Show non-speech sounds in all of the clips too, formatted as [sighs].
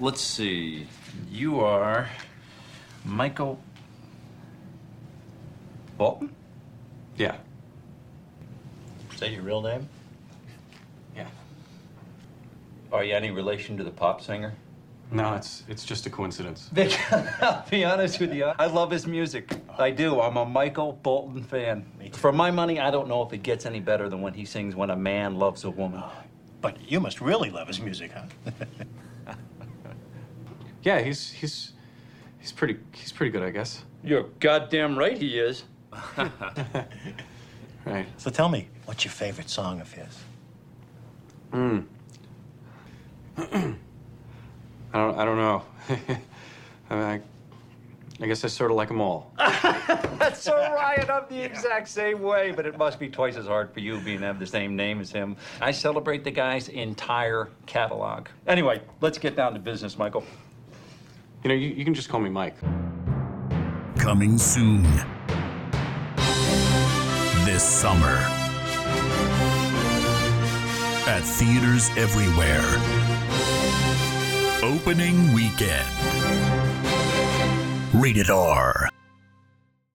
let's see. You are Michael Bolton? Yeah. Is that your real name? Yeah. Are you any relation to the pop singer? No, it's it's just a coincidence. Vic, [laughs] I'll be honest with you. I love his music. I do. I'm a Michael Bolton fan. For my money, I don't know if it gets any better than when he sings When a Man Loves a Woman. But you must really love his music, huh? [laughs] Yeah, he's he's he's pretty he's pretty good, I guess. You're goddamn right he is. [laughs] Right. so tell me, what's your favorite song of his? Hmm. [clears throat] I don't I don't know. [laughs] I, mean, I, I guess I sort of like them all. [laughs] That's so right. I'm the exact same way, but it must be twice as hard for you being have the same name as him. I celebrate the guy's entire catalog. Anyway, let's get down to business, Michael. You know, you, you can just call me Mike. Coming soon. This summer. At theaters everywhere. Opening weekend. Rated R.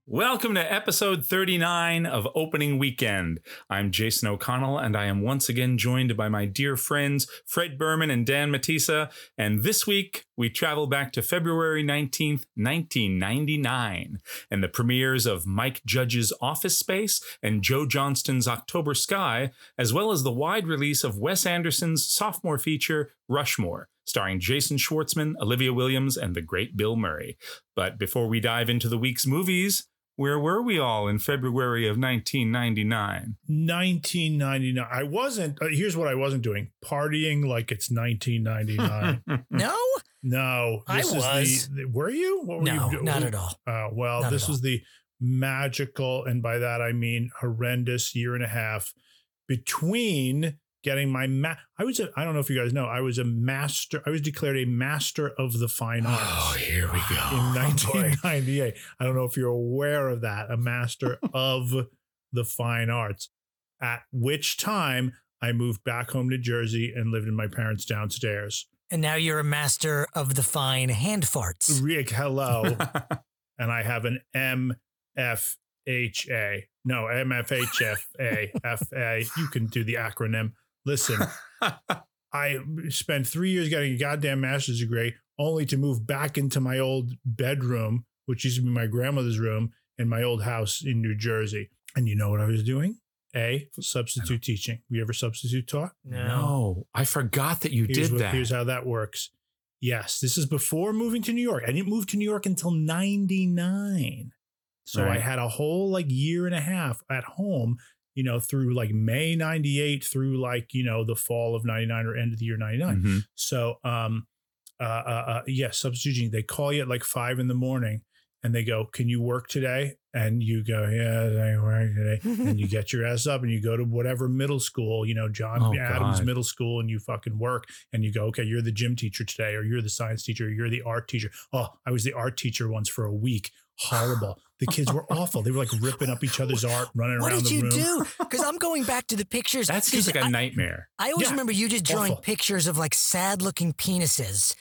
Welcome to episode 39 of Opening Weekend. I'm Jason O'Connell, and I am once again joined by my dear friends Fred Berman and Dan Matisa. And this week, we travel back to February 19th, 1999, and the premieres of Mike Judge's Office Space and Joe Johnston's October Sky, as well as the wide release of Wes Anderson's sophomore feature, Rushmore starring Jason Schwartzman, Olivia Williams, and the great Bill Murray. But before we dive into the week's movies, where were we all in February of 1999? 1999. I wasn't. Uh, here's what I wasn't doing: partying like it's 1999. [laughs] No, no, I this is was. The, the- were you? What were no, you doing? not at all. Uh, well, Not this at was the magical, and by that I mean horrendous year and a half between getting my ma- I was a, I don't know if you guys know I was a master I was declared a master of the fine arts Oh, here we go. in 1998. I don't know if you're aware of that, a master [laughs] of the fine arts. At which time I moved back home to Jersey and lived in my parents' downstairs. And now you're a master of the fine hand farts. Rick, hello. [laughs] and I have an MFHA. No, MFHFA. FA. You can do the acronym. Listen, [laughs] I spent three years getting a goddamn master's degree only to move back into my old bedroom, which used to be my grandmother's room in my old house in New Jersey. And you know what I was doing? A, substitute teaching. You ever substitute taught? No, I forgot that you Here's, did what- that. here's how that works. Yes, this is before moving to New York. I didn't move to New York until 99. So I had a whole like year and a half at home, you know, through like May 98 through like, you know, the fall of 99 or end of the year 99. Mhm. So, um, uh, uh, uh, yeah, substituting. They call you at like five in the morning and they go, Can you work today? And you go, Yeah, I work today. and you [laughs] get your ass up and you go to whatever middle school, you know, John Oh, Adams God. Middle School, and you fucking work and you go, Okay, you're the gym teacher today, or you're the science teacher, or you're the art teacher. Oh, I was the art teacher once for a week. Horrible. The kids were awful. They were like ripping up each other's art, running around. What around did the you room. do? [laughs] Because I'm going back to the pictures. That seems 'cause like a I, nightmare. I always Yeah, remember you just drawing awful. pictures of like sad looking penises.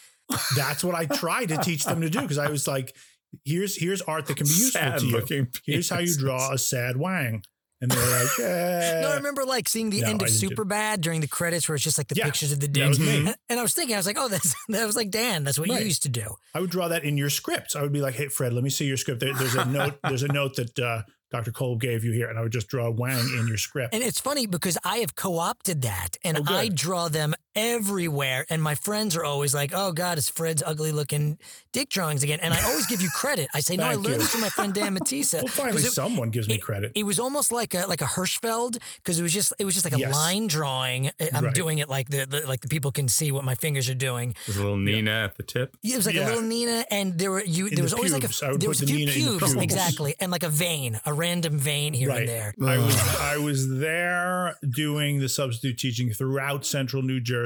That's what I tried to teach them to do because I was like, here's here's art that can be useful to you. Sad-looking Here's how you draw a sad wang. And they're like, eh. [laughs] No, I remember like seeing the no, end of didn't do- Superbad during the credits where it's just like the Yeah, pictures of the dudes. dude. And, [laughs] and I was thinking, I was like, oh, that's [laughs] that was like Dan. That's what Right. you used to do. I would draw that in your scripts. I would be like, "Hey, Fred, let me see your script. There- there's a note. There's a note that uh, Dr. Cole gave you here," and I would just draw Wang in your script. And it's funny because I have co-opted that and Oh. I draw them everywhere. And my friends are always like, oh God, it's Fred's ugly looking dick drawings again. And I always give you credit. I say, no, I learned you. this from my friend Dan Matissa. well, finally, 'Cause it- someone gives me it- credit. It was almost like a like a Hirschfeld because it was just it was just like a Yes. line drawing. I- I'm Right. doing it like the, the like the people can see what my fingers are doing. There's a little Nina at the tip. It was like Yeah. a little Nina, and there were you. In there the was always pubes. Like a there put was a few Nina pubes, pubes. exactly, and like a vein, a random vein here and there. I was [laughs] I was there doing the substitute teaching throughout Central New Jersey,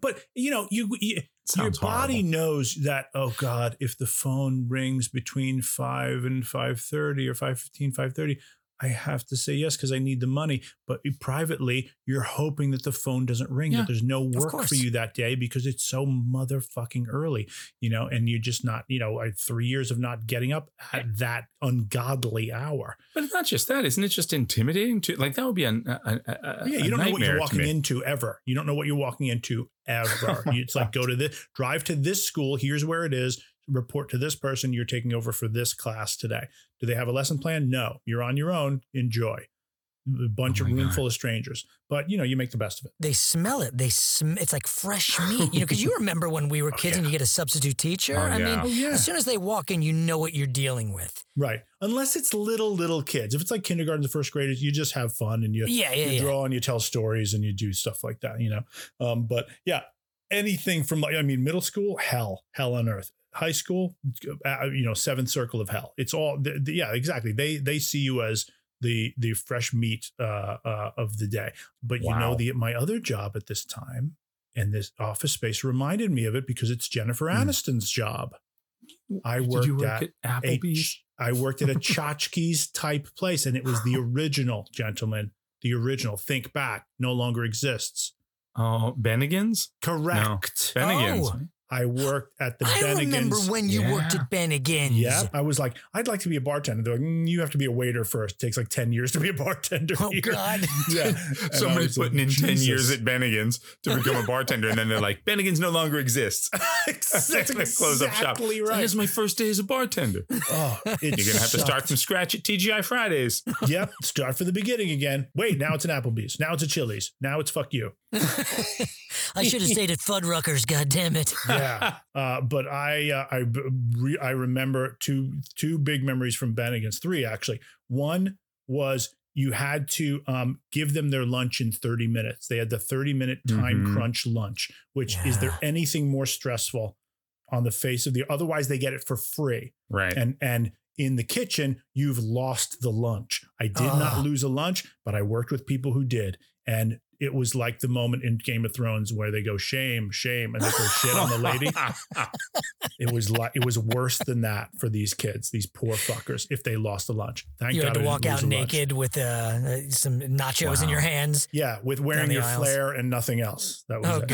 but you know, you, you your body horrible. knows that. Oh God, if the phone rings between five and five thirty or 5.15, 5.30, I have to say yes because I need the money. But privately, you're hoping that the phone doesn't ring, Yeah, that there's no work for you that day because it's so motherfucking early, you know, and you're just not, you know, three years of not getting up at that ungodly hour. But it's not just that, isn't it? Just intimidating to like that would be a, a, a, Yeah, a you don't know what you're walking into ever. You don't know what you're walking into [laughs] ever. It's like go to the drive to this school. Here's where it is. Report to this person. You're taking over for this class today. Do they have a lesson plan? No. You're on your own. Enjoy. A bunch Oh of room God. full of strangers, but you know you make the best of it. They smell it. They sm- it's like fresh [laughs] meat. You know, because you remember when we were kids and you get a substitute teacher. Oh, I yeah. mean, yeah. as soon as they walk in, you know what you're dealing with. Right. Unless it's little little kids. If it's like kindergarten to first graders, you just have fun and you Yeah, yeah, you yeah. draw and you tell stories and you do stuff like that, you know. Um, but yeah, anything from like I mean, middle school, hell, hell on earth. High school, uh, you know, seventh circle of hell. It's all th- th- yeah, exactly. They they see you as the the fresh meat uh, uh, of the day. But you know, the my other job at this time and this office space reminded me of it because it's Jennifer Hmm. Aniston's job. I worked work at at a Applebee's? ch- I worked at a [laughs] tchotchkes type place, and it was the original, gentlemen. The original. Think back, no longer exists. Oh, Bennigan's? Correct. Bennigan's. Oh. I worked at the I remember when you worked Yeah. at Bennigan's. yeah, I was like, I'd like to be a bartender. They're like, "Mm, you have to be a waiter first. It takes like 10 years to be a bartender. Oh here." God. [laughs] Yeah. And I Somebody's was like, in 10 years at Bennigan's to become a bartender, and then they're like, Bennigan's no longer exists. That's Close up shop. exactly So right. Here's my first day as a bartender. [laughs] Oh, it You're going to have to start from scratch at TGI Fridays. [laughs] Yep. Start from the beginning again. Wait, now it's an Applebee's. Now it's a Chili's. Now it's fuck you. I should have stayed at Fuddruckers. God damn it. [laughs] yeah. Uh, but I uh, I re- I remember two two big memories from Bennigan's. Three actually. One was you had to um, give them their lunch in 30 minutes. They had the 30 minute time Mhm. crunch lunch. Which is there anything more stressful on the face of the? Otherwise, they get it for free. Right. And and in the kitchen, you've lost the lunch. I did not lose a lunch, but I worked with people who did, and it was like the moment in Game of Thrones where they go shame, shame, and they throw shit on the lady. [laughs] It was like it was worse than that for these kids, these poor fuckers, if they lost the lunch. Thank you God had to walk out the lunch. naked with uh, uh, some nachos in your hands. Yeah, with wearing your aisles. flare and nothing else. That was Oh it.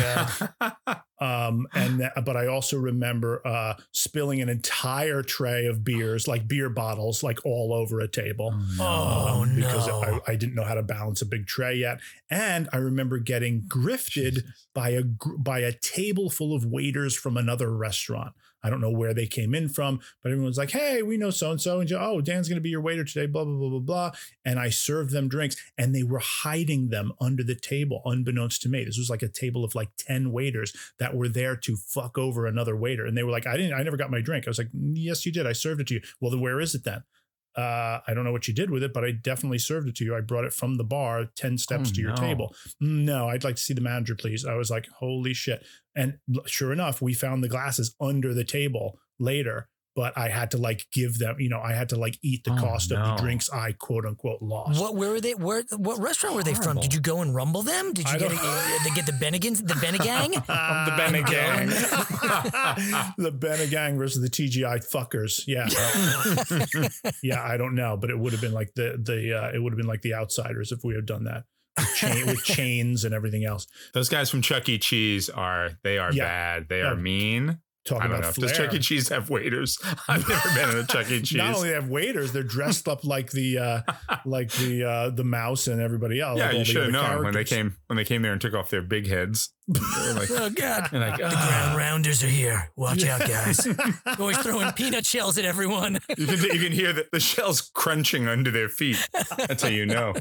God. [laughs] [laughs] Um, and that, but I also remember uh, spilling an entire tray of beers, like beer bottles, like all over a table. Oh, um, because. I, I didn't know how to balance a big tray yet. And I remember getting oh, grifted by a by a table full of waiters from another restaurant. I don't know where they came in from, but everyone's like, "Hey, we know so and so," and oh, Dan's going to be your waiter today. Blah blah blah blah blah. And I served them drinks, and they were hiding them under the table, unbeknownst to me. This was like a table of like ten waiters that were there to fuck over another waiter, and they were like, "I didn't, I never got my drink." I was like, "Yes, you did. I served it to you." Well, then where is it then? Uh, I don't know what you did with it, but I definitely served it to you. I brought it from the bar 10 steps Oh, to your no. table. No, I'd like to see the manager, please. I was like, holy shit. And sure enough, we found the glasses under the table later, but I had to like give them, you know, I had to like eat the Oh, cost of the drinks I quote unquote lost. What where were they? Where what restaurant were they from? Did you go and rumble them? Did you get a, they get the Bennigans, the Benegang? [laughs] The Benegang. [laughs] the Benegang versus the TGI fuckers. Yeah. [laughs] yeah, I don't know, but it would have been like the the uh, it would have been like the outsiders if we had done that. With, chain, with chains and everything else. Those guys from Chuck E. Cheese are they are Yeah. bad. They Yeah. are mean. Talk I don't about know. if flair. Does Chuck E. Cheese have waiters? [laughs] I've never been in a Chuck E. [laughs] Cheese. Not only they have waiters, they're dressed up like the uh [laughs] like the uh the mouse and everybody else. yeah, like you the should have other known when they came when they came there and took off their big heads. They were like, oh God. they're like, The "Ah." ground rounders are here. Watch out, guys. Always throwing peanut shells at everyone. you can you can hear the, the shells crunching under their feet. That's how you know.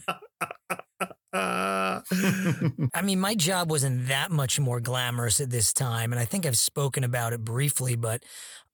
Uh, [laughs] I mean, my job wasn't that much more glamorous at this time, and I think I've spoken about it briefly. But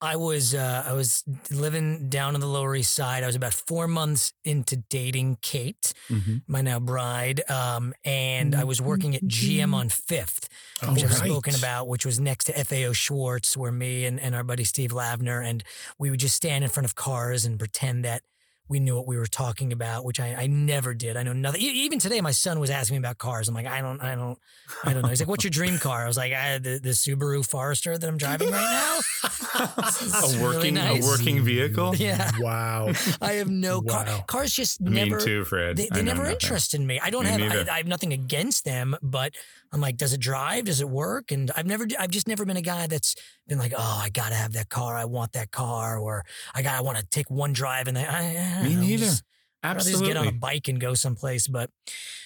I was uh, I was living down on the Lower East Side. I was about four months into dating Kate, Mhm. my now bride, um, and I was working at GM on Fifth, which I've spoken about, which was next to FAO Schwarz, where me and, and our buddy Steve Lavner, and we would just stand in front of cars and pretend that we knew what we were talking about, which I, I never did. I know nothing. E- Even today, my son was asking me about cars. I'm like, I don't, I don't, I don't know. He's like, "What's your dream car?" I was like, I, the the Subaru Forester that I'm driving right [laughs] It's a really working nice. a working vehicle. Yeah. Wow. I have no car. Cars just Me never. too, Fred. They, they never nothing. interested me. I don't Me have. I, I have nothing against them, but I'm like, does it drive? Does it work? And I've never. I've just never been a guy that's been like, oh, I gotta have that car. I want that car, or I got. I want to take one drive, and I, I, I Me know, neither. just- I'd rather just get on a bike and go someplace. But,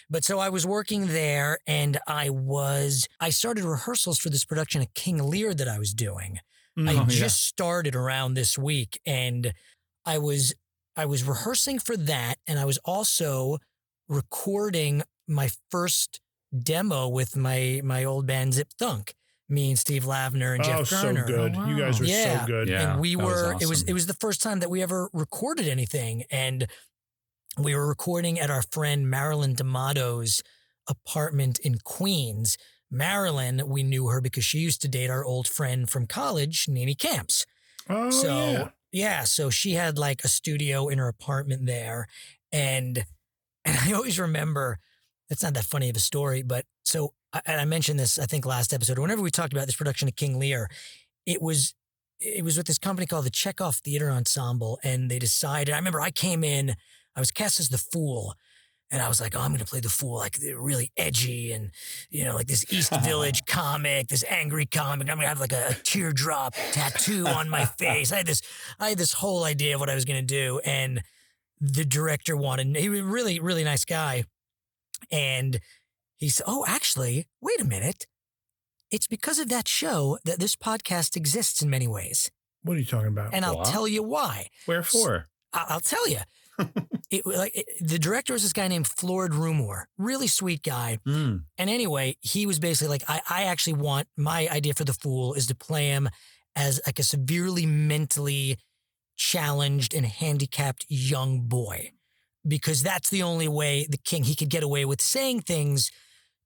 but so I was working there, and I was. I started rehearsals for this production of King Lear that I was doing. I Oh, yeah. just started around this week and I was I was rehearsing for that and I was also recording my first demo with my my old band Zip Thunk. Me and Steve Lavner and oh, Jeff so good. Oh, You guys wow. were Yeah. so good. Yeah. and we that was were it was it was the first time that we ever recorded anything and we were recording at our friend Marilyn D'Amato's apartment in Queens. Marilyn, we knew her because she used to date our old friend from college, Nene Camps. Oh, so yeah. yeah. so she had like a studio in her apartment there, and and I always remember. It's not that funny of a story, but so I- and I mentioned this I think last episode. Whenever we talked about this production of King Lear, it was it was with this company called the Chekhov Theater Ensemble, and they decided. I remember I came in, I was cast as the fool. And I was like, oh, I'm going to play the fool, like really edgy and, you know, like this East [laughs] Village comic, this angry comic. I'm going to have like a, a teardrop tattoo on my [laughs] face. I had this, I had this whole idea of what I was going to do. And the director wanted, he was a really, really nice guy. And he said, oh, actually, wait a minute. It's because of that show that this podcast exists in many ways. What are you talking about? And I'll What? tell you why. Wherefore? I- I'll tell you. [laughs] it, like it, the director was this guy named Floyd Rumor, really sweet guy. Mm. And anyway, he was basically like, I, I actually want my idea for the fool is to play him as like a severely mentally challenged and handicapped young boy, because that's the only way the king he could get away with saying things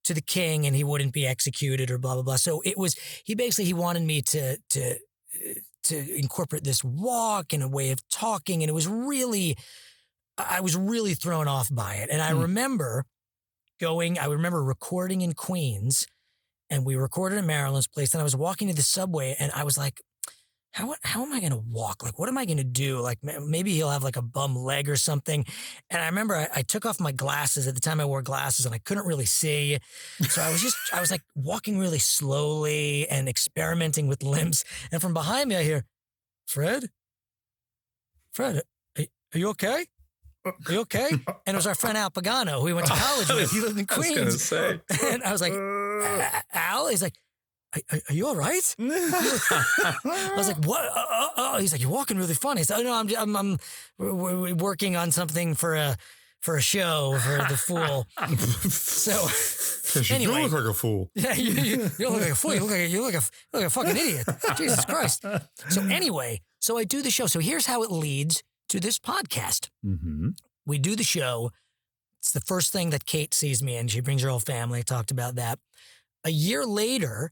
to the king and he wouldn't be executed or blah blah blah. So it was he basically he wanted me to to to incorporate this walk and a way of talking, and it was really I was really thrown off by it. And I Hmm. remember going, I remember recording in Queens and we recorded at Marilyn's place. And I was walking to the subway and I was like, how, how am I going to walk? Like, what am I going to do? Like, maybe he'll have like a bum leg or something. And I remember I, I took off my glasses. At the time, I wore glasses and I couldn't really see. So I was just, I was like walking really slowly and experimenting with limbs. And from behind me, I hear, Fred? Fred, are, are you okay? Are you okay? And it was our friend Al Pagano, who we went to [laughs] college with. He lived in I was Queens. say. And I was like, "Uh, Al? He's like, are, are- you all right? [laughs] I was like, what? Uh, uh, uh. He's like, you're walking really funny. I said, oh, no, I'm, I'm, I'm we're- we're working on something for a, for a show for the fool. so, [laughs] you Anyway. do look like a fool. yeah, you, you, you look like a fool. You look like a, you look like a, you look like a fucking idiot. Jesus Christ. So anyway, so I do the show. So here's how it leads to this podcast. Mm-hmm. We do the show. It's the first thing that Kate sees me in. She brings her whole family. I talked about that. A year later,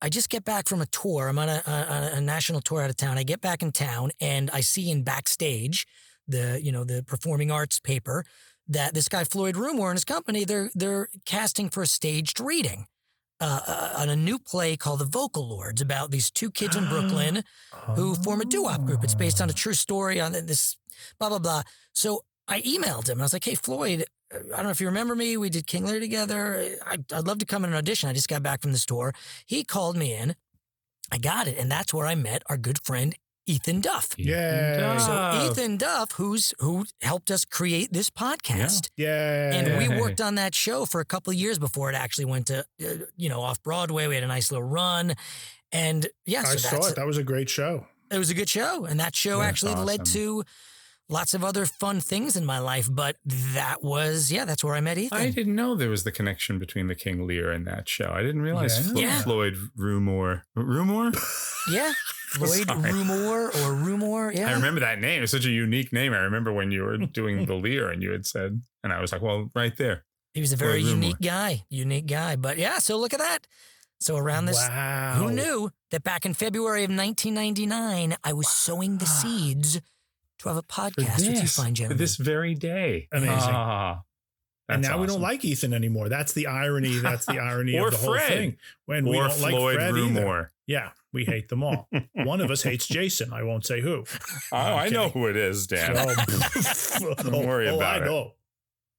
I just get back from a tour. I'm on a, a, a national tour out of town. I get back in town and I see in backstage the you know the performing arts paper that this guy Floyd Rumor and his company they're they're casting for a staged reading uh, uh, on a new play called The Vocal Lords about these two kids in [gasps] Brooklyn who form a doo-wop group. It's based on a true story on this blah blah blah. So I emailed him. and I was like, "Hey Floyd, uh, I don't know if you remember me. We did King Lear together. I, I'd love to come in an audition. I just got back from the store." He called me in. I got it, and that's where I met our good friend Ethan Duff. Yeah. So. Ethan Duff, who's who helped us create this podcast. Yeah. And we worked on that show for a couple of years before it actually went to, uh, you know, off Broadway. We had a nice little run, and yeah, I saw it. That was a great show. it was a good show, and that show That's actually led to lots of other fun things in my life. But that was, yeah, that's where I met Ethan. I didn't know there was the connection between the King Lear and that show. I didn't realize Yeah? Flo- Yeah. Floyd Rumor. Rumor? yeah, [laughs] Floyd Rumor or Rumor. Yeah, I remember that name. It's such a unique name. I remember when you were doing the [laughs] Lear and you had said, and I was like, well, right there. he was a very Floyd Rumor. unique guy, unique guy. But yeah, so look at that. So around this wow. Who knew that back in February of 1999, I was sowing the seeds to have a podcast with you fine gentlemen? this very day. Amazing. Ah, And that's now we don't like Ethan anymore. That's the irony. That's the irony of the whole Fred. thing. When we don't like Floyd Fred either. Yeah, we hate them all. [laughs] One of us hates Jason. I won't say who. Oh, I know who it is, Dan. So- [laughs] Don't worry oh, about I it. know.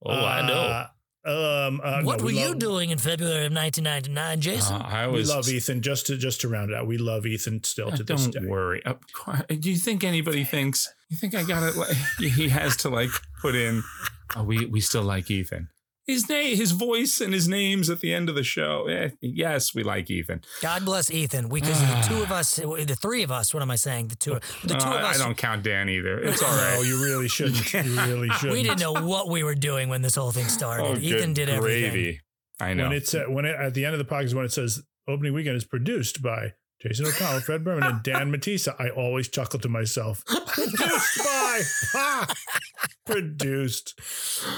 oh, I know. Uh, um, uh, what no, were we you doing in February of 1999, Jason? Uh, I We love Ethan. Just to just to round it out, we love Ethan still Uh, to this day. don't worry. Uh, qu- do you think anybody thinks? You think I got it? Like, [laughs] he has to like put in. Oh, we we still like Ethan. His name, his voice, and his names at the end of the show. Eh, yes, we like Ethan. God bless Ethan. Because the two of us, the three of us, what am I saying? The two, the two Uh, of us. I don't count Dan either. It's [laughs] all right. No, you really shouldn't. You [laughs] really shouldn't. We didn't know what we were doing when this whole thing started. Oh, Ethan good did everything. I know. When it's uh, when it, at the end of the podcast when it says opening weekend is produced by Jason O'Connell, Fred Berman, and Dan [laughs] Matissa, I always chuckle to myself. Produced by [laughs] ha! produced.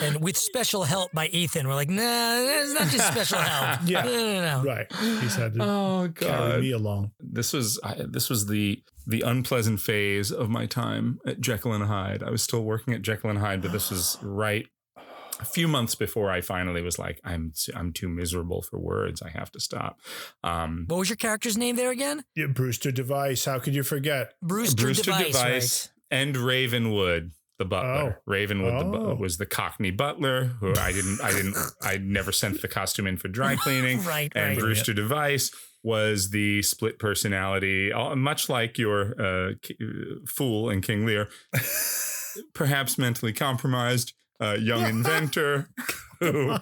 And with special help by Ethan, we're like, nah, it's not just special help. [laughs] Yeah. No, no, no. Right. He's had to oh carry me along. this was I, this was the the unpleasant phase of my time at Jekyll and Hyde. I was still working at Jekyll and Hyde, but this was right a few months before I finally was like, I'm too, I'm too miserable for words. I have to stop. Um, What was your character's name there again? Yeah, Brewster Device. How could you forget? Brewster, Brewster Device, Device and Ravenwood. The butler, Ravenwood, the Oh. bu- was the Cockney butler who I didn't, I didn't, [laughs] I never sent the costume in for dry cleaning. right? [laughs] Right, and right. Brewster Device was the split personality, uh, much like your uh, K- uh, fool in King Lear, [laughs] perhaps mentally compromised uh, young [laughs] inventor who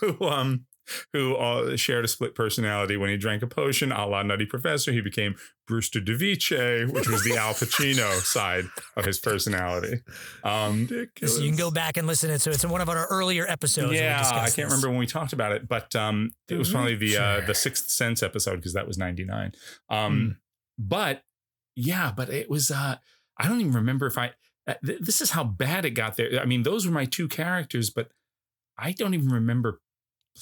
who um who uh, shared a split personality when he drank a potion, a la Nutty Professor. He became Brewster DeVice, which was the Al Pacino [laughs] side of his personality. Um, So you can go back and listen to it. So it's in one of our earlier episodes. where we yeah, I can't this. remember when we talked about it, but um, it was probably the uh, the Sixth Sense episode because that was ninety nine. Um, but yeah, but it was. Uh, I don't even remember if I. Uh, th- this is how bad it got there. I mean, those were my two characters, but I don't even remember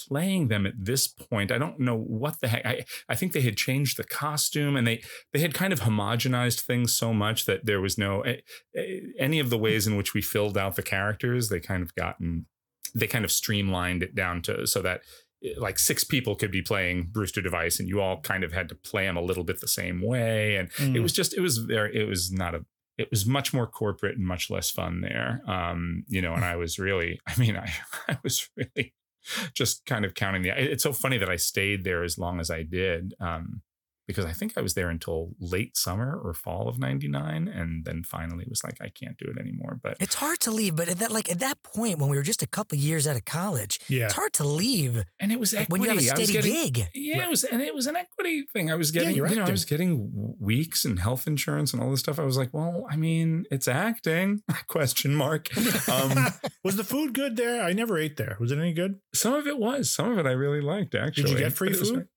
playing them at this point. I don't know what the heck. I I think they had changed the costume and they they had kind of homogenized things so much that there was no eh, eh, any of the ways in which we filled out the characters. They kind of gotten they kind of streamlined it down to so that eh, like six people could be playing Brewster Device and you all kind of had to play him a little bit the same way and Mm. it was just it was very it was not a it was much more corporate and much less fun there. Um you know and i was really [laughs] i mean i i was really just kind of counting the it's so funny that i stayed there as long as i did. Um because i think i was there until late summer or fall of 99 and then finally it was like i can't do it anymore but It's hard to leave, but at that like at that point when we were just a couple years out of college, Yeah. it's hard to leave and it was equity when you have a steady getting, gig. Yeah, it was, and it was an equity thing. I was getting, you're you know, I was getting weeks and health insurance and all this stuff. I was like, well, I mean, it's acting? [laughs] Question mark. Um, [laughs] Was the food good there? I never ate there. Was it any good? some of it was, some of it I really liked. Actually, Did you get free food?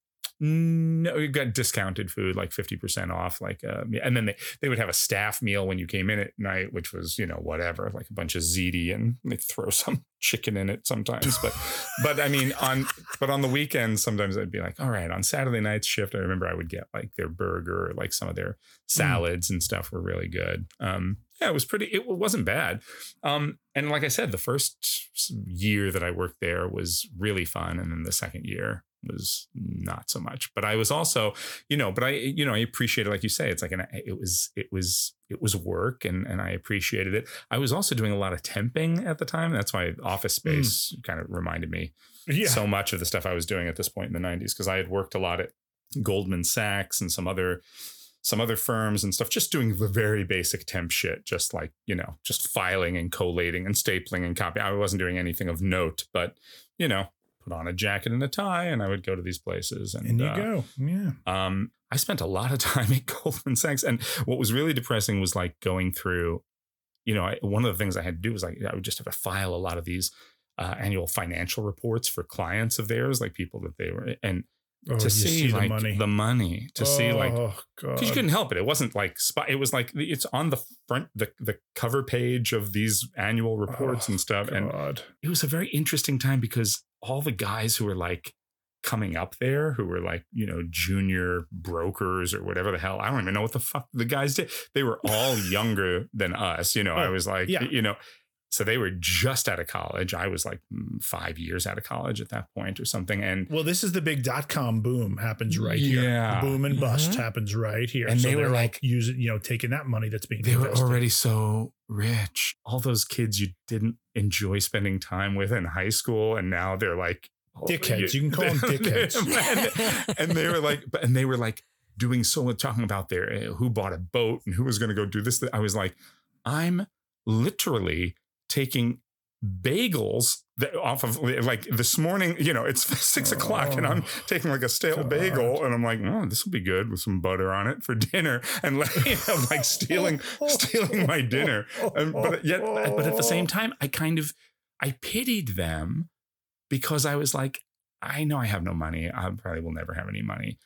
No, you got discounted food, like fifty percent off. Like, uh, and then they they would have a staff meal when you came in at night, which was you know whatever, like a bunch of ziti, and they throw [laughs] some chicken in it sometimes. But but I mean on but on the weekends, sometimes I'd be like, all right, on Saturday night's shift, I remember I would get like their burger, or like some of their salads and stuff were really good. Um, yeah, it was pretty. It wasn't bad. Um, and like I said, the first year that I worked there was really fun, and then the second year was not so much. But I was also, you know, but I, you know, I appreciate it. Like you say, it's like an, it was, it was, it was work, and and I appreciated it. I was also doing a lot of temping at the time. That's why Office hmm. Space kind of reminded me Yeah. so much of the stuff I was doing at this point in the 90s because I had worked a lot at Goldman Sachs and some other some other firms and stuff just doing the very basic temp shit just like you know just filing and collating and stapling and copy I wasn't doing anything of note but you know put on a jacket and a tie and I would go to these places and, and you uh, go. Yeah. um, I spent a lot of [laughs] time at Goldman Sachs, and what was really depressing was like going through. You know, I, one of the things I had to do was like I would just have to file a lot of these uh, annual financial reports for clients of theirs, like people that they were, and Oh, to see, the like money. the money, to see like Oh, God. because you couldn't help it. It wasn't like spot. It was like it's on the front, the the cover page of these annual reports Oh, and stuff, and it was a very interesting time because all the guys who were like coming up there who were like you know junior brokers or whatever the hell i don't even know what the fuck the guys did they were all [laughs] younger than us you know i Oh, was like yeah. you know So they were just out of college. I was like mm, five years out of college at that point or something. And Well, this is the big dot com boom happens right here. Yeah. The boom and bust Mhm. happens right here. And so they were like- using, you know, taking that money that's being they were already so rich. All those kids you didn't enjoy spending time with in high school, and now they're like Dickheads. You can call [laughs] them dickheads. [laughs] and, and they were like, but- and they were like doing so much talking about their uh, who bought a boat and who was going to go do this. I was like, I'm literally taking bagels that off of like this morning you know it's [laughs] six o'clock and i'm oh, taking like a stale God. bagel and i'm like oh this will be good with some butter on it for dinner and like, you know, like stealing stealing my dinner. And, but yet but at the same time i kind of i pitied them because i was like i know i have no money. I probably will never have any money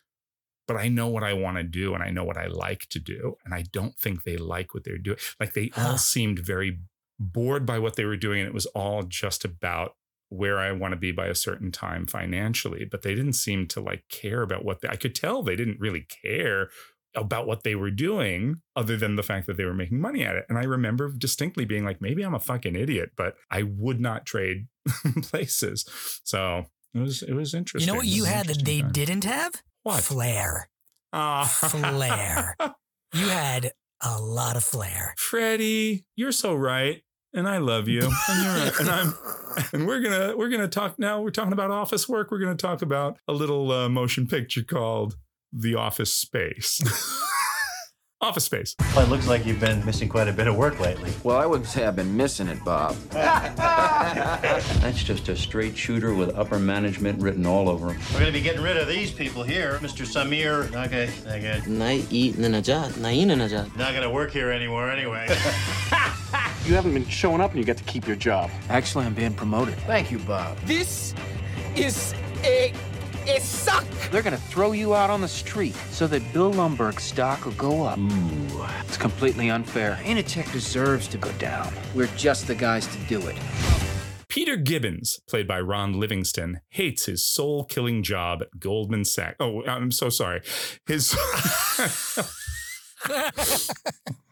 but i know what i want to do and i know what i like to do and i don't think they like what they're doing. Like they all seemed very bored by what they were doing and it was all just about where I want to be by a certain time financially, but they didn't seem to like care about what they, I could tell they didn't really care about what they were doing other than the fact that they were making money at it. And I remember distinctly being like, maybe I'm a fucking idiot, but I would not trade [laughs] places. So it was, it was interesting. You know what you had that they time. didn't have? What? Flair. Ah. Flair. [laughs] You had a lot of flair. Freddie, you're so right. And I love you. [laughs] And you're. And I'm and we're gonna we're gonna talk now. We're talking about office work. We're gonna talk about a little uh, motion picture called The Office Space. [laughs] office Space. Well, it looks like you've been missing quite a bit of work lately. Well, I wouldn't say I've been missing it, Bob. [laughs] That's just a straight shooter with upper management written all over him. We're going to be getting rid of these people here. Mr. Samir, okay, okay, Nai na najat, naina najat. not going to work here anymore anyway. You haven't been showing up and you get to keep your job. Actually, I'm being promoted. Thank you, Bob. This is a a suck. They're gonna throw you out on the street so that Bill Lumbergh's stock will go up. Ooh. It's completely unfair. Initech deserves to go down. We're just the guys to do it. Peter Gibbons, played by Ron Livingston, hates his soul killing job at Goldman Sachs. Oh, I'm so sorry. His. [laughs] [laughs]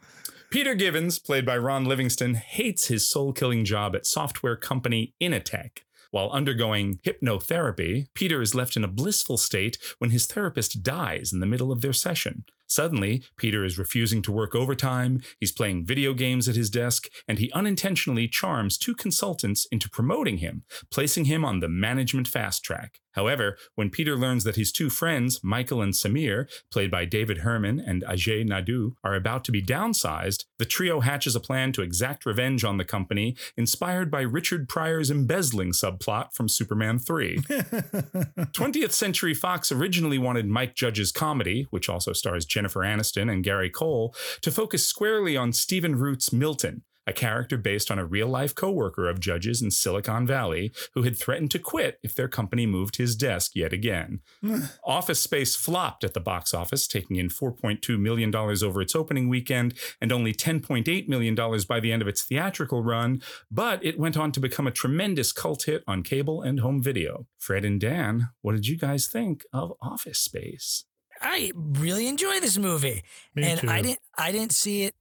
Peter Gibbons, played by Ron Livingston, hates his soul killing job at software company Initech. While undergoing hypnotherapy, Peter is left in a blissful state when his therapist dies in the middle of their session. Suddenly, Peter is refusing to work overtime, he's playing video games at his desk, and he unintentionally charms two consultants into promoting him, placing him on the management fast track. However, when Peter learns that his two friends, Michael and Samir, played by David Herman and Ajay Naidu, are about to be downsized, the trio hatches a plan to exact revenge on the company, inspired by Richard Pryor's embezzling subplot from Superman 3. [laughs] 20th Century Fox originally wanted Mike Judge's comedy, which also stars Jennifer Aniston and Gary Cole, to focus squarely on Stephen Root's Milton, a character based on a real life coworker of Judge's in Silicon Valley who had threatened to quit if their company moved his desk yet again. [sighs] office Space flopped at the box office, taking in $4.2 million over its opening weekend and only $10.8 million by the end of its theatrical run, but it went on to become a tremendous cult hit on cable and home video. Fred and Dan, what did you guys think of Office Space? I really enjoy this movie. Me and too. I didn't I didn't see it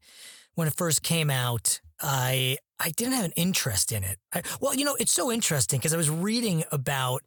when it first came out. I I didn't have an interest in it. I, well, you know, it's so interesting because I was reading about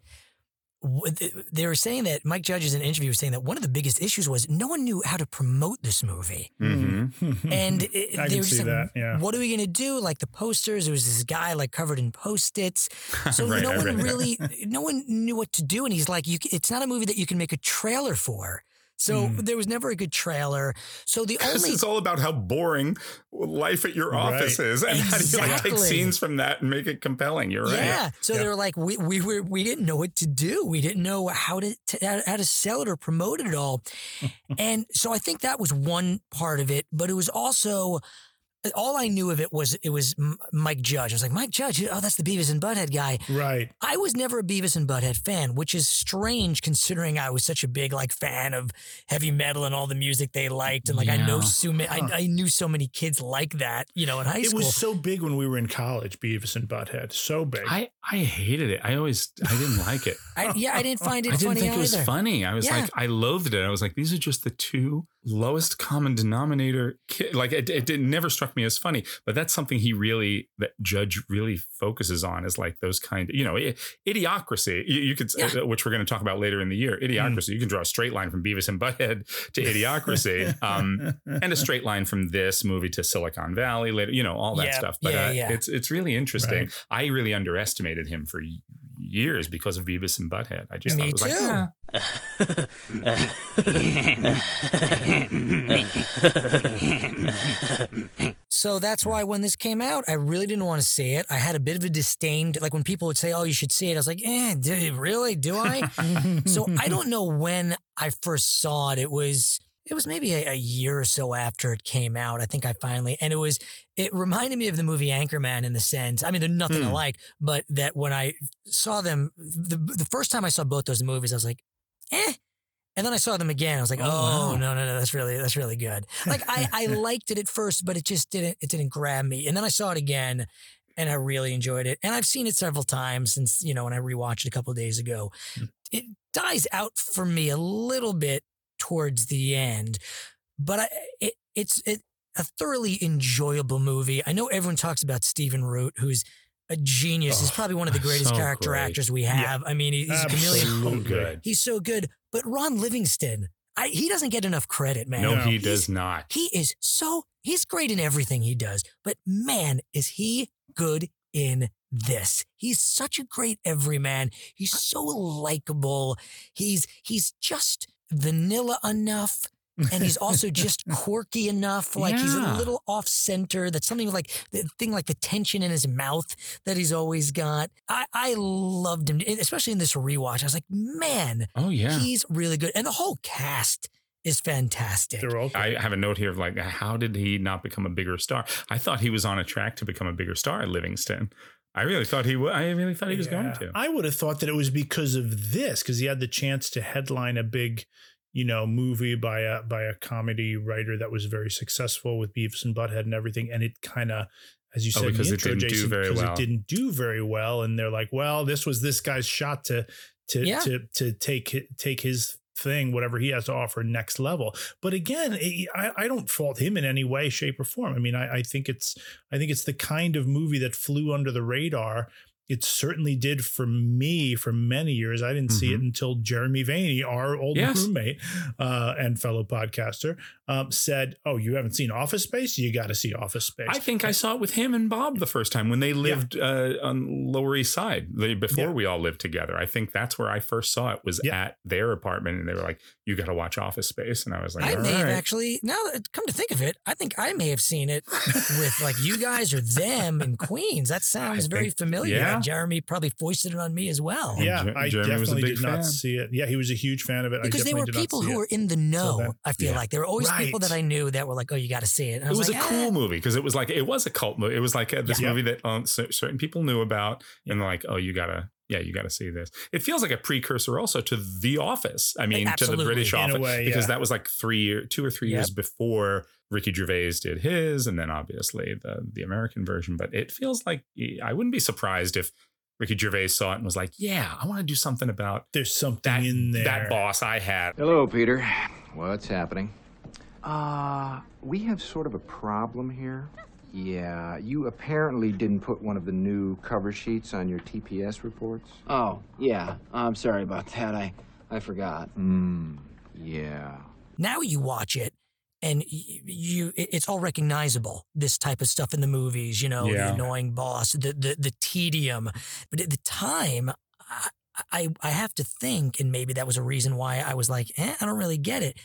they were saying that Mike Judge in an interview was saying that one of the biggest issues was no one knew how to promote this movie. Mm-hmm. And [laughs] it, I they were just see like, that, yeah. what are we going to do? Like the posters, there was this guy like covered in post-its. [laughs] So Right, no one right. really, no one knew what to do. And he's like, you, it's not a movie that you can make a trailer for. So Mm. there was never a good trailer. So the [laughs] This only is all about how boring life at your Right. office is, and how do you like take scenes from that and make it compelling? You're right. Yeah. So Yeah. they were like, we, we were we didn't know what to do. We didn't know how to, to how to sell it or promote it at all. [laughs] and so I think that was one part of it, but it was also all I knew of it was it was Mike Judge. I was like, Mike Judge, oh, that's the Beavis and Butthead guy. right. I was never a Beavis and Butthead fan, which is strange considering I was such a big like fan of heavy metal and all the music they liked, and like I know Yeah. so many, I, I knew so many kids like that, you know, in high It school. It was so big when we were in college, Beavis and Butthead. So big. I, I hated it. I always I didn't like it. I, yeah, I didn't find it [laughs] I didn't funny think it was either. funny. I was Yeah. like, I loathed it. I was like, these are just the two lowest common denominator like it, it, it never struck me as funny but that's something he really that judge really focuses on is like those kind you know idiocracy. You, you could Yeah. uh, which we're going to talk about later in the year. Idiocracy. You can draw a straight line from beavis and butthead to [laughs] idiocracy um and a straight line from this movie to silicon valley later you know all that Yeah, stuff. But yeah, uh, yeah. it's it's really interesting. Right. i really underestimated him for years because of beavis and butthead i just Me thought it was too. like "Ah, So that's why when this came out, I really didn't want to see it. I had a bit of a disdain. Like when people would say, "Oh, you should see it," I was like, "Eh, do, really? Do I?" [laughs] so I don't know when I first saw it. It was it was maybe a, a year or so after it came out. I think I finally and it was it reminded me of the movie Anchorman in the sense. I mean, they're nothing Hmm. alike, but that when I saw them, the the first time I saw both those movies, I was like, "Eh." And then I saw them again. I was like, Oh, "Oh, wow. no, no, no! That's really that's really good." Like I, I [laughs] liked it at first, but it just didn't it didn't grab me. And then I saw it again, and I really enjoyed it. And I've seen it several times since you know when I rewatched it a couple of days ago. It dies out for me a little bit towards the end, but I it, it's it, a thoroughly enjoyable movie. I know everyone talks about Stephen Root, who's a genius. He's Oh, probably one of the greatest so character great. actors we have. I mean, he- he's a chameleon. Absolutely. so good He's so good. But Ron Livingston, I, he doesn't get enough credit, man. no, No. he He's- does not He is so he's great in everything he does, but man, is he good in this. He's such a great everyman. He's so likable. He's he's just vanilla enough. and he's [laughs] also just quirky enough. Like he's a little off center. That's something like the thing like the tension in his mouth that he's always got. I, I loved him, especially in this rewatch. I was like, man, oh yeah he's really good. And the whole cast is fantastic. They're all I have a note here of like, how did he not become a bigger star? I thought he was on a track to become a bigger star at Livingston. I really thought he would. I really thought he was going to. I would have thought that it was because of this, because he had the chance to headline a big, you know, movie by a by a comedy writer that was very successful with Beavis and Butthead and everything, and it kind of. As you Oh, said, in because the it didn't do Jason, very because well. it didn't do very well, and they're like, "Well, this was this guy's shot to to Yeah. to to take take his thing, whatever he has to offer, next level." But again, it- eh, I, I don't fault him in any way, shape, or form. I mean, I, I think it's I think it's the kind of movie that flew under the radar. It certainly did for me for many years. I didn't see it until Jeremy Vaney, our old Yes. roommate uh, and fellow podcaster, um, said, "Oh, you haven't seen Office Space? You got to see Office Space." I think I saw it with him and Bob the first time when they lived uh, on Lower East Side they, before Yeah. we all lived together. I think that's where I first saw it was Yeah. at their apartment, and they were like, "You got to watch Office Space," and I was like, I "All may have actually now that come to think of it, I think I may have seen it with like you guys or them in Queens. That [laughs] sounds I very think- familiar. Yeah. Jeremy probably foisted it on me as well. yeah, Jer- I Jeremy was a definitely big did not fan. see it. Yeah, he was a huge fan of it. Because I they were people who it. were in the know. that- I feel yeah. like there were always people that I knew that were like, "Oh, you got to see it." And I It was a like, cool "Eh." movie because it was like it was a cult movie. It was like uh this Yeah. movie that um, cer- certain people knew about, and like, "Oh, you gotta, yeah, you gotta see this." It feels like a precursor also to The Office. I mean, to the British In Office, way, because yeah. that was like three year, two or three Yep. years before Ricky Gervais did his, and then obviously the the American version. But it feels like I wouldn't be surprised if Ricky Gervais saw it and was like, "Yeah, I want to do something about There's something that in there. that boss I had." Hello, Peter. What's happening? Uh, we have sort of a problem here. Yeah, you apparently didn't put one of the new cover sheets on your TPS reports. Oh, yeah. I'm sorry about that. I I forgot. Hmm, yeah. Now you watch it and you it's all recognizable this type of stuff in the movies you know Yeah. the annoying boss the the, the tedium. But at the time I, I i have to think and maybe that was a reason why i was like eh, i don't really get it.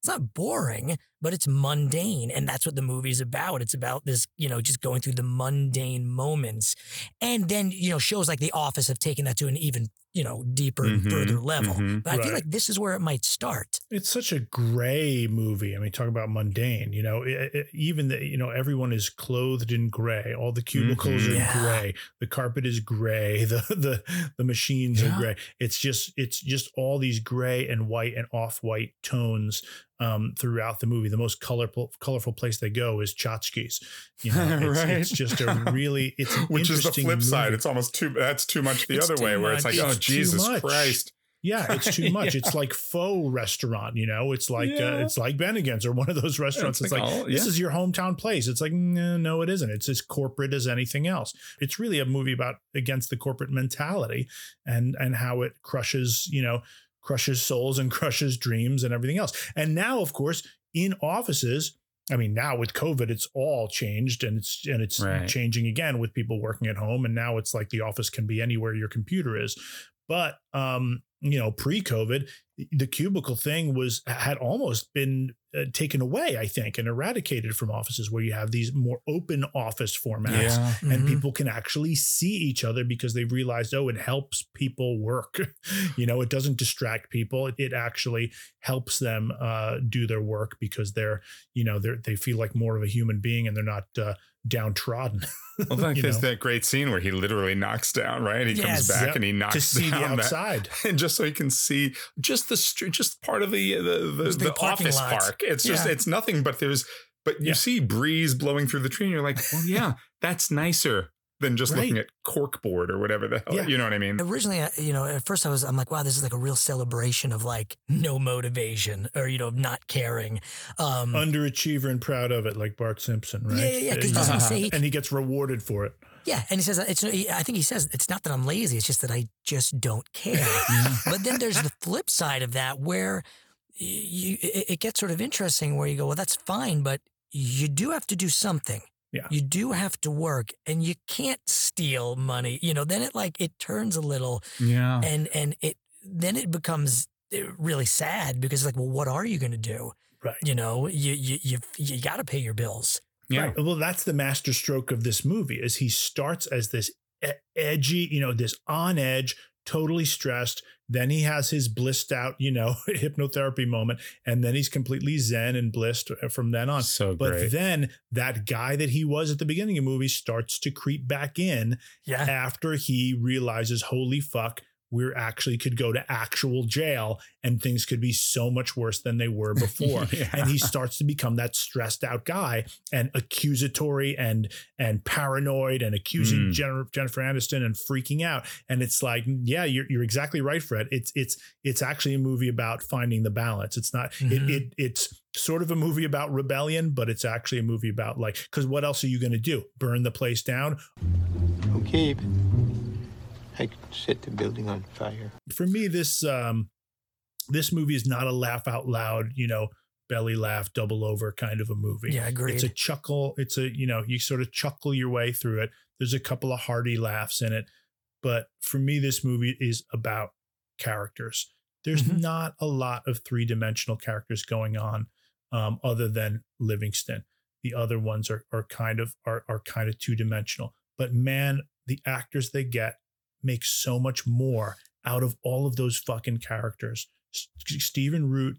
It's not boring but it's mundane and that's what the movie's about. It's about this you know just going through the mundane moments. And then you know shows like the office have taken that to an even you know deeper and Mhm, further level mhm. but i feel like this is where it might start it's such a gray movie. I mean, talk about mundane. You know, it, it- even the you know everyone is clothed in gray. All the cubicles Mhm. are Yeah. gray. The carpet is gray. [laughs] The the the machines Yeah. are gray. It's just it's just all these gray and white and off white tones um, throughout the movie. The most colorful colorful place they go is Tchotchkes. You know, [laughs] it's, Right. it's just a really it's an Which is the interesting flip side. It's almost too. That's too much the It's other too way, where it's like, oh It's too Jesus much. Christ! Yeah, it's too [laughs] much. It's like faux restaurant, you know. It's like uh, it's like Bennigan's or one of those restaurants. It's It's, like like, all- this yeah. is your hometown place. It's like no, no, it isn't. It's as corporate as anything else. It's really a movie about against the corporate mentality and and how it crushes, you know, crushes souls and [laughs] crushes dreams and everything else. And now, of course, in offices. I mean, now with COVID, it's all changed and it's and it's Right. changing again with people working at home. And now it's like the office can be anywhere your computer is. But um, you know, pre-COVID, the cubicle thing was had almost been uh, taken away, I think, and eradicated from offices where you have these more open office formats Yeah. and Mhm. people can actually see each other because they've realized, oh, it helps people work. [laughs] you know, it doesn't distract people. It it actually helps them uh, do their work because they're, you know, they they feel like more of a human being and they're not uh, downtrodden. [laughs] Well, like there's know, that great scene where he literally knocks down, right? He Yes. comes back Yep. and he knocks to see the down that- outside. [laughs] and just so he can see just the street, just part of the the, the, the office lots. park. It's just Yeah. it's nothing but there's but you Yeah. see breeze blowing through the tree, and you're like, well, yeah, [laughs] that's nicer than just looking at corkboard or whatever the hell. Yeah. You know what I mean? Originally, you know, at first I was, I'm like, wow, this is like a real celebration of like no motivation or, you know, not caring. Um, Underachiever and proud of it, like Bart Simpson, right? Yeah, yeah, yeah, 'cause And doesn't he he- say he- and he gets rewarded for it. Yeah. And he says, it's, I think he says, it's not that I'm lazy. It's just that I just don't care. but then there's the flip side of that where you, it, gets sort of interesting where you go, well, that's fine, but you do have to do something. Yeah. You do have to work and you can't steal money. You know, then it like, it turns a little Yeah. and, and it, then it becomes eh, really sad because like, well, what are you going to do? Right. You know, you, you, you, you got to pay your bills. Yeah. Right. Well, that's the master stroke of this movie is he starts as this edgy, you know, this on edge, totally stressed. Then he has his blissed out, you know, [laughs] hypnotherapy moment, and then he's completely zen and blissed uh, from then on. So But great. then that guy that he was at the beginning of the movie starts to creep back in Yeah. after he realizes, holy fuck, we're actually could go to actual jail and things could be so much worse than they were [laughs] before. Yeah. And he starts to become that stressed out guy and accusatory and and paranoid and accusing Mm. Jennifer, Jennifer Aniston and freaking out. And it's like, yeah, you're, you're exactly right, Fred. It's it's it's actually a movie about finding the balance. It's not Mhm. it, it it's sort of a movie about rebellion, but it's actually a movie about like because what else are you going to do? Burn the place down? Okay, but I could set the building on fire. for me this um this movie is not a laugh out loud you know belly laugh double over kind of a movie Yeah, agreed. it's a chuckle it's a you know you sort of chuckle your way through it there's a couple of hearty laughs in it but for me this movie is about characters there's Mhm. not a lot of three-dimensional characters going on um, other than livingston the other ones are, are kind of are, are kind of two-dimensional but man the actors they get make so much more out of all of those fucking characters. S- Stephen Root,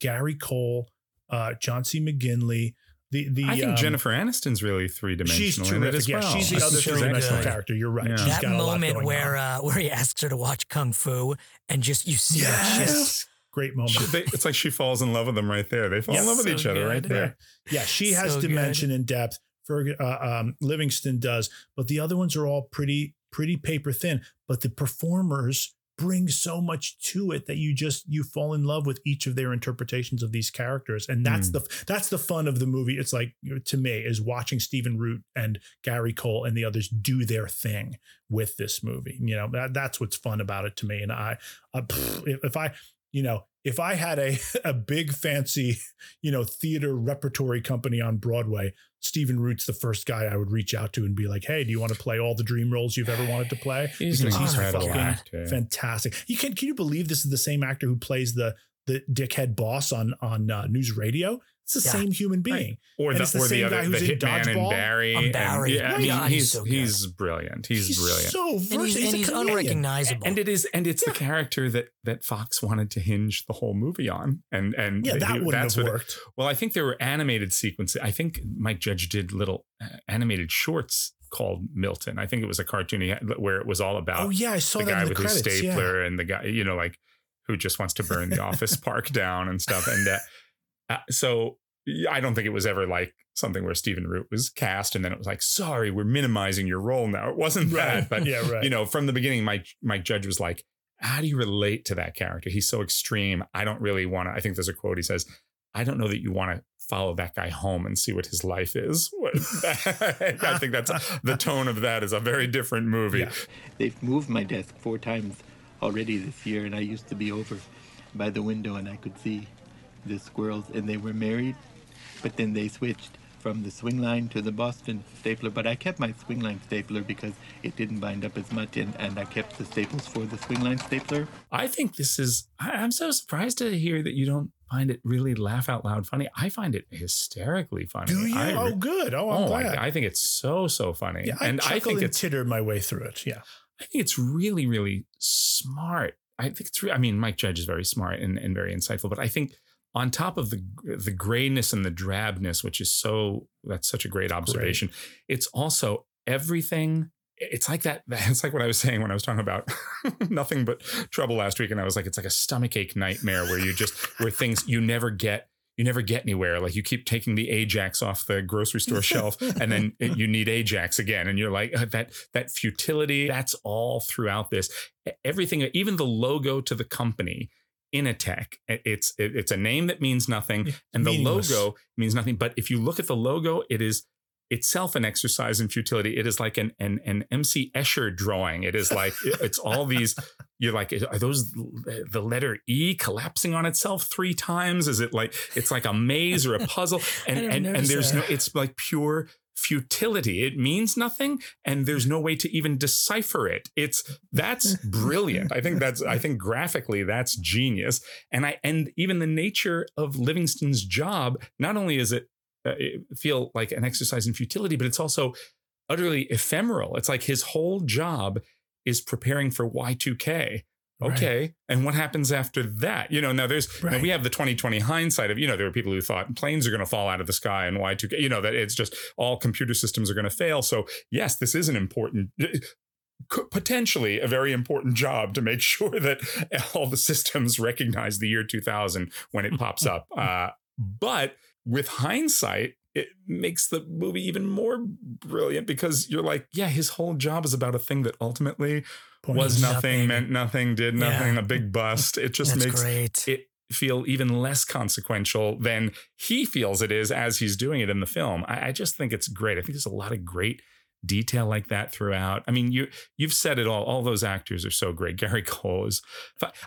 Gary Cole, uh, John C. McGinley. The the I think um, Jennifer Aniston's really three dimensional. She's it terrific. as Yeah, well. she's the She's other three dimensional good. character. You're right. Yeah. She's that got a lot moment going where uh, where he asks her to watch kung fu and just you see that shit. yes, great moment. She- they- it's like she falls in love with them right there. They fall in love with So each other right there. [laughs] Yeah, she has So good. dimension and depth. Ferg, uh, um, Livingston does, but the other ones are all pretty pretty paper thin. But the performers bring so much to it that you just you fall in love with each of their interpretations of these characters, and that's Mm. the that's the fun of the movie. It's like to me is watching Stephen Root and Gary Cole and the others do their thing with this movie. You know that that's what's fun about it to me. And I, uh, if I you know if I had a [laughs] a big fancy you know theater repertory company on Broadway, Stephen Root's the first guy I would reach out to and be like, "Hey, do you want to play all the dream roles you've ever wanted to play?" He's Because he's fucking actor. fantastic. You can can you believe this is the same actor who plays the the dickhead boss on on uh, NewsRadio? It's the Yeah. same human being. Or And the, the or the other, guy the who's in hitman and Dodgeball. Barry. On and- Barry. yeah, Right. mean, God, he's he's so he's brilliant. He's, brilliant. so And versatile. he's, and he's unrecognizable. and it is and it's the character that that Fox wanted to hinge the whole movie on. And and Yeah, he- that wouldn't that's have what it- worked. well, I think there were animated sequences. I think Mike Judge did little uh, animated shorts called Milton. I think it was a cartoon he had, where it was all about Oh yeah, I saw the guy in the with his credits. yeah. stapler and the guy, you know, like who just wants to burn the [laughs] office park down and stuff. And uh, uh, so I don't think it was ever like something where Stephen Root was cast and then it was like, sorry, we're minimizing your role now. It wasn't Right. that, but [laughs] yeah, right. you know, from the beginning, Mike Mike Judge was like, how do you relate to that character? He's so extreme. I don't really want to. I think there's a quote he says, I don't know that you want to follow that guy home and see what his life is. [laughs] [laughs] I think that's the tone of that is a very different movie. Yeah. They've moved my desk four times already this year, and I used to be over by the window and I could see the squirrels, and they were married, but then they switched from the Swingline to the Boston stapler, but I kept my Swingline stapler because it didn't bind up as much, and, and I kept the staples for the Swingline stapler. I think this is, I- I'm so surprised to hear that you don't find it really laugh out loud funny. I find it hysterically funny. Do you? I oh, good. Oh, I'm oh, glad. I, I think it's so, so funny. yeah, I and I chuckled think and it's, tittered my way through it. Yeah. I think it's really, really smart. I think it's, re- I mean, Mike Judge is very smart and, and very insightful, but I think on top of the the grayness and the drabness, which is so that's such a great observation. It's also everything. It's like that. [laughs] It's like what I was saying when I was talking about [laughs] nothing but trouble last week, and I was like, it's like a stomachache nightmare where you just [laughs] where things you never get. You never get anywhere. Like you keep taking the Ajax off the grocery store shelf, and then you need Ajax again, and you're like "Uh, that. That futility. That's all throughout this. Everything, even the logo to the company, Initech. It's it- it's a name that means nothing, and the logo means nothing. But if you look at the logo, it is itself an exercise in futility. It is like an an, an MC Escher drawing. It is like it's all these. [laughs] You're like, are those the letter E collapsing on itself three times? Is it like it's like a maze or a puzzle? [laughs] And and and there's that. no. It's like pure futility. It means nothing, and there's no way to even decipher it. It's that's brilliant. I think that's I think graphically that's genius. And I and even the nature of Livingston's job. Not only is it, uh, feel like an exercise in futility, but it's also utterly ephemeral. It's like his whole job is preparing for Y2K. Okay. And what happens after that? You know, now there's, now we have the 2020 hindsight of, you know, there were people who thought planes are going to fall out of the sky and Y2K, you know, that it's just all computer systems are going to fail. So, yes, this is an important, [clears throat] potentially a very important job to make [laughs] sure that all the systems recognize the year 2000 when it pops up. [laughs] Uh, but with hindsight, it makes the movie even more brilliant because you're like, yeah, his whole job is about a thing that ultimately was nothing, Nothing. meant nothing, did Yeah. nothing, a big bust. It just That's makes great. it feel even less consequential than he feels it is as he's doing it in the film. I, I just think it's great. I think there's a lot of great detail like that throughout. I mean, you you've said it all. All those actors are so great. [laughs] Gary Cole is.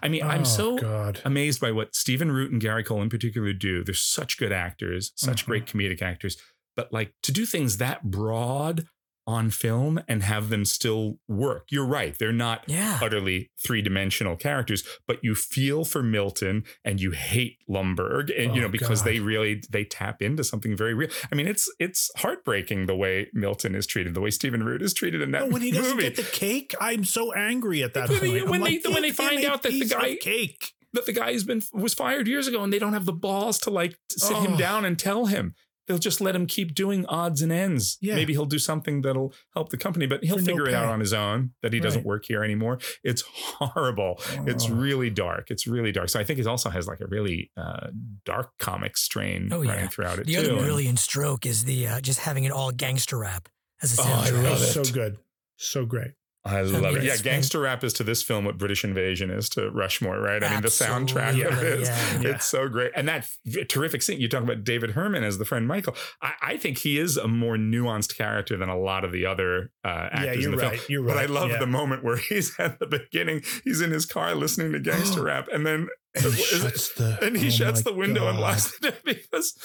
I mean, I'm Oh, so God. amazed by what Stephen Root and Gary Cole in particular do. They're such good actors, such Mhm. great comedic actors. But like to do things that broad on film and have them still work. You're right. They're not Yeah. utterly three-dimensional characters, but you feel for Milton and you hate Lumbergh and you Oh, know because God. they really they tap into something very real. I mean, it's it's heartbreaking the way Milton is treated, the way Stephen Root is treated in that No, when he doesn't movie. get the cake, I'm so angry at that When point. they- when like, they- when they find out that the guy- cake. that the guy has been was fired years ago and they don't have the balls to like sit him Oh. down and tell him. They'll just let him keep doing odds and ends. Yeah. Maybe he'll do something that'll help the company, but he'll For no figure it out on his own that he doesn't work here anymore. It's horrible. It's Oh. really dark. It's really dark. So I think it also has like a really uh, dark comic strain Oh, running yeah. throughout it The too. other brilliant stroke is the uh, just having it all gangster rap as a Oh, I soundtrack. love so good. So great. I love it. Yeah, gangster rap is to this film what British Invasion is to Rushmore, right? I mean, the soundtrack of it is yeah, [laughs] yeah. it's so great. And that terrific scene, you talk about David Herman as the friend Michael. I, I think he is a more nuanced character than a lot of the other uh, actors Yeah, in you're the right. film. You're right. But I love the moment where [laughs] he's at the beginning, he's in his car listening to [gasps] gangster rap, and then And he [laughs] shuts the, and he oh shuts the window and God. locks the door because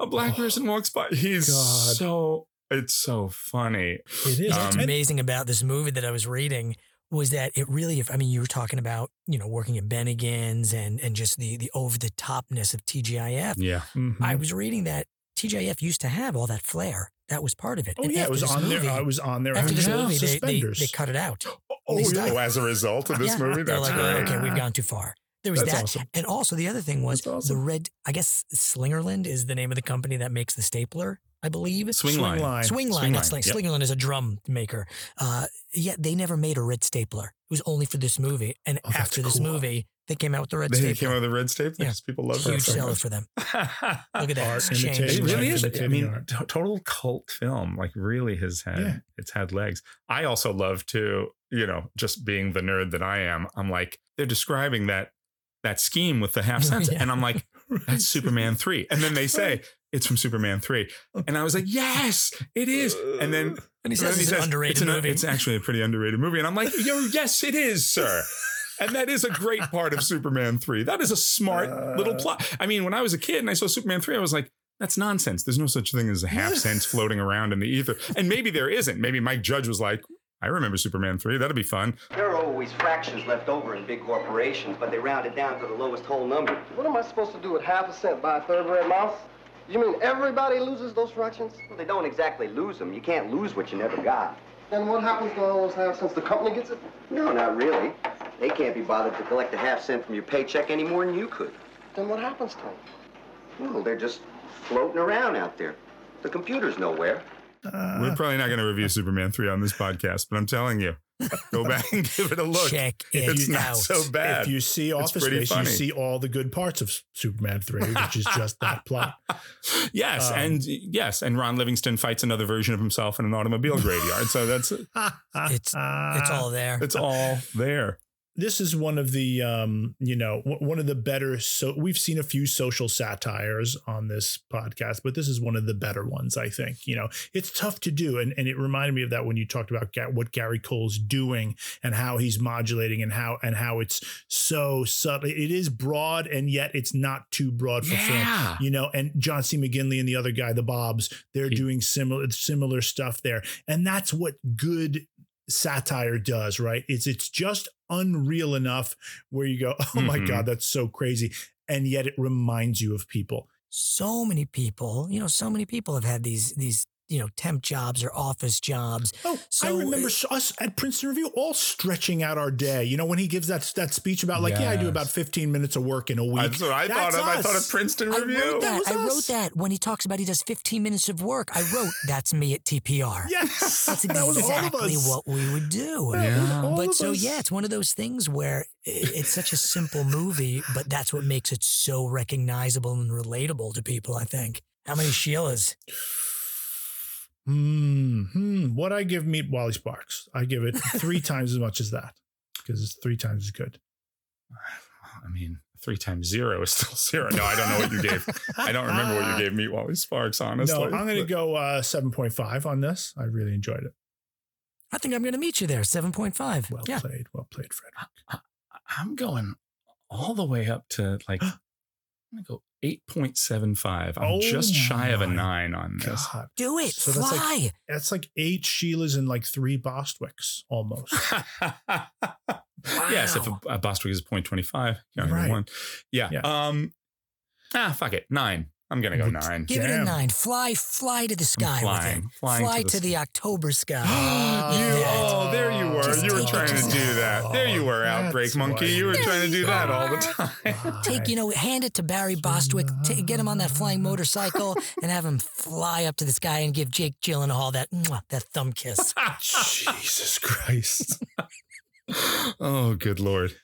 a black Oh, person walks by. He's God. so it's so funny. It is. What's Um, amazing about this movie that I was reading was that it really, if I mean, you were talking about, you know, working at Bennigan's and and just the the over the topness of TGIF. Yeah. Mhm. I was reading that TGIF used to have all that flair. That was part of it. Oh And yeah, it was this on movie, there. I was on there. After this actual movie, they, they, they cut it out. Oh, They yeah. stopped. as a result of this Yeah, movie, They're that's like, great. okay, we've gone too far. There was That's that. awesome. And also the other thing was awesome. the red, I guess Slingerland is the name of the company that makes the stapler, I believe. Swingline. line. Swingline, Swing not line, Sling. yep. Slingerland is a drum maker. Uh, yeah, they never made a red stapler. It was only for this movie. And Oh, after this cool. movie, They came out with the red stapler. They came out with the red staple Yeah. people love Huge that so seller much. for them. [laughs] Look at that. Art, It's changed. imitation, It really Like is. I mean, art. total cult film. Like, really has had Yeah. it's had legs. I also love to, you know, just being the nerd that I am. I'm like, they're describing that that scheme with the half [laughs] cents, Yeah. and I'm like, [laughs] that's Superman three. And then they say it's from Superman three, and I was like, yes, it is. And then And he and says then it's an underrated it's an- movie. It's actually a pretty underrated movie, and I'm like, yo, yes, it is, sir. [laughs] And that is a great part of Superman 3. That is a smart Uh. little plot. I mean, when I was a kid and I saw Superman 3, I was like, that's nonsense. There's no such thing as a half cents [laughs] floating around in the ether. And maybe there isn't. Maybe Mike Judge was like, I remember Superman 3. That'd be fun. There are always fractions left over in big corporations, but they round it down to the lowest whole number. What am I supposed to do with half a cent by a thoroughbred mouse? You mean everybody loses those fractions? Well, they don't exactly lose them. You can't lose what you never got. Then what happens to all those half cents? The company gets it? No, not really. They can't be bothered to collect a half cent from your paycheck any more than you could. Then what happens to them? Well, they're just floating around out there. The computer's nowhere. We're probably not going to review Superman 3 on this podcast, but I'm telling you, go back [laughs] and give it a look. Check It's it not out. so bad. If you see Office pretty Space, you see all the good parts of Superman 3, which is just that plot. [laughs] Yes, Um, and yes, and Ron Livingston fights another version of himself in an automobile graveyard. So that's [laughs] It's it's all there. it's all there. This is one of the um you know one of the better so we've seen a few social satires on this podcast but this is one of the better ones i think you know. It's tough to do and and it reminded me of that when you talked about what gary cole's doing and how he's modulating and how and how it's so subtle it is broad and yet it's not too broad for Yeah. film you know and john c. Mcginley and the other guy the bobs they're He- doing similar similar stuff there. And that's what good satire does right? It's it's just unreal enough where you go [laughs] oh my Mhm. god that's so crazy and yet it reminds you of people so many people, you know, so many people have had these these you know temp jobs or office jobs. Oh, So, I remember uh, us at Princeton Review all stretching out our day. You know, when he gives that that speech about like, yeah, I do about 15 minutes of work in a week. That's what I That's thought of. I thought of us. Princeton I Review. wrote that. was I wrote that when he talks about he does 15 minutes of work. I wrote that's me at TPR. [laughs] Yes, That's that was exactly us. what we would do. Yeah. All But so us. yeah, it's one of those things where it's such a simple movie, but that's what makes it so recognizable and relatable to people. I think. How many Sheilas? Hmm. hmm. What I give Meet Wally Sparks? I give it three [laughs] times as much as that because it's three times as good. I mean, three times zero is still zero. No, I don't know what you gave. I don't remember what you gave me, Wally Sparks. Honestly, No, I'm going to go uh, 7.5 on this. I really enjoyed it. I think I'm going to meet you there. 7.5. Well yeah. played. Well played, Frederick. I'm going all the way up to like [gasps] I'm gonna go eight point seven five. I'm Oh just shy of a nine on this. God. Do it. So that's like- That's like eight Sheilas and like three Bostwicks almost. [laughs] Yes, if a, a Bostwick is 0.25, counting Right. one. Yeah. Yeah. Um. Ah, fuck it. Nine. I'm gonna go nine. Give it a nine. Fly, fly to the sky with flying, it. flying fly to the to the October sky. [gasps] [gasps] you, Yeah. oh, there you were. Just you were trying to just- do that. Oh, there you were, Outbreak That's Monkey. You were you- trying to do that all the time. [laughs] Take, you know, hand it to Barry Bostwick, ta get him on that flying motorcycle, [laughs] and have him fly up to the sky and give Jake Gyllenhaal that mwah, that thumb kiss. [laughs] Jesus Christ. oh, good lord.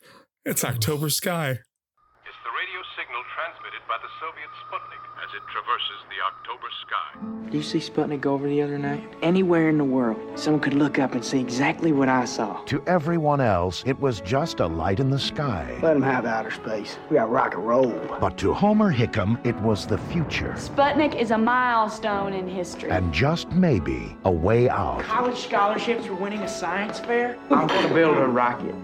It's October sky. It's the radio signal transmitted by the Soviet Sputnik as it traverses the October sky. Did you see Sputnik over the other night? Anywhere in the world, someone could look up and see exactly what I saw. To everyone else, it was just a light in the sky. Let them have outer space. We got rock and roll. But to Homer Hickam, it was the future. Sputnik is a milestone in history. And just maybe a way out. College scholarships for winning a science fair? I'm going to build a rocket.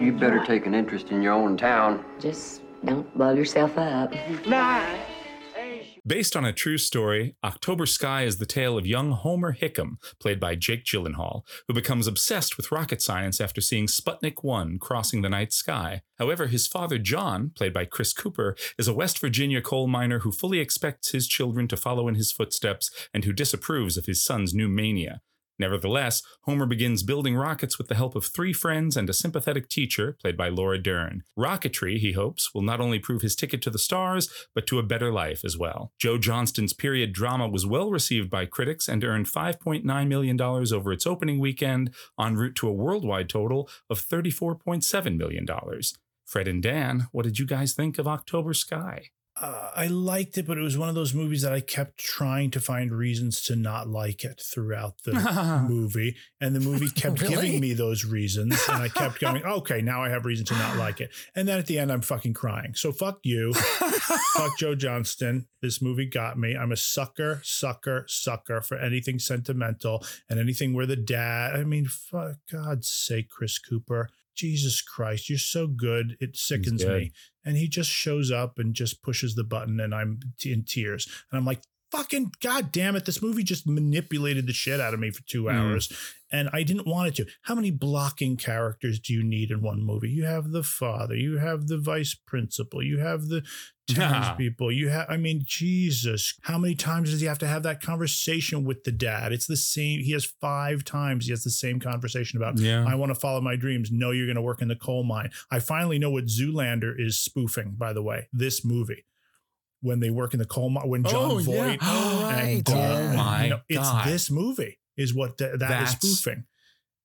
You better take an interest in your own town. Just don't blow yourself up. Nine. Based on a true story, October Sky is the tale of young Homer Hickam, played by Jake Gyllenhaal, who becomes obsessed with rocket science after seeing Sputnik 1 crossing the night sky. However, his father John, played by Chris Cooper, is a West Virginia coal miner who fully expects his children to follow in his footsteps and who disapproves of his son's new mania. Nevertheless, Homer begins building rockets with the help of three friends and a sympathetic teacher, played by Laura Dern. Rocketry, he hopes, will not only prove his ticket to the stars, but to a better life as well. Joe Johnston's period drama was well received by critics and earned $5.9 million over its opening weekend, en route to a worldwide total of $34.7 million. Fred and Dan, what did you guys think of October Sky? Uh, I liked it, but it was one of those movies that I kept trying to find reasons to not like it throughout the [laughs] movie. And the movie [laughs] kept Really? giving me those reasons. And I kept going, [laughs] okay, now I have reason to not like it. And then at the end, I'm fucking crying. So fuck you. fuck Joe Johnston. This movie got me. I'm a sucker, sucker, sucker for anything sentimental and anything where the dad, I mean, for God's sake, Chris Cooper. Jesus Christ, you're so good. It sickens me and he just shows up and just pushes the button and i'm t- in tears and i'm like fucking god damn it this movie just manipulated the shit out of me for two Mm. hours and i didn't want it to how many blocking characters do you need in one movie you have the father you have the vice principal you have the townspeople you have i mean jesus how many times does he have to have that conversation with the dad it's the same he has five times he has the same conversation about Yeah. i want to follow my dreams no you're going to work in the coal mine i finally know what zoolander is spoofing by the way this movie when they work in the coal mine when john Oh, yeah. voight [gasps] Oh, and right. uh, Oh, my you know, it's God. this movie is what th- that is That's- spoofing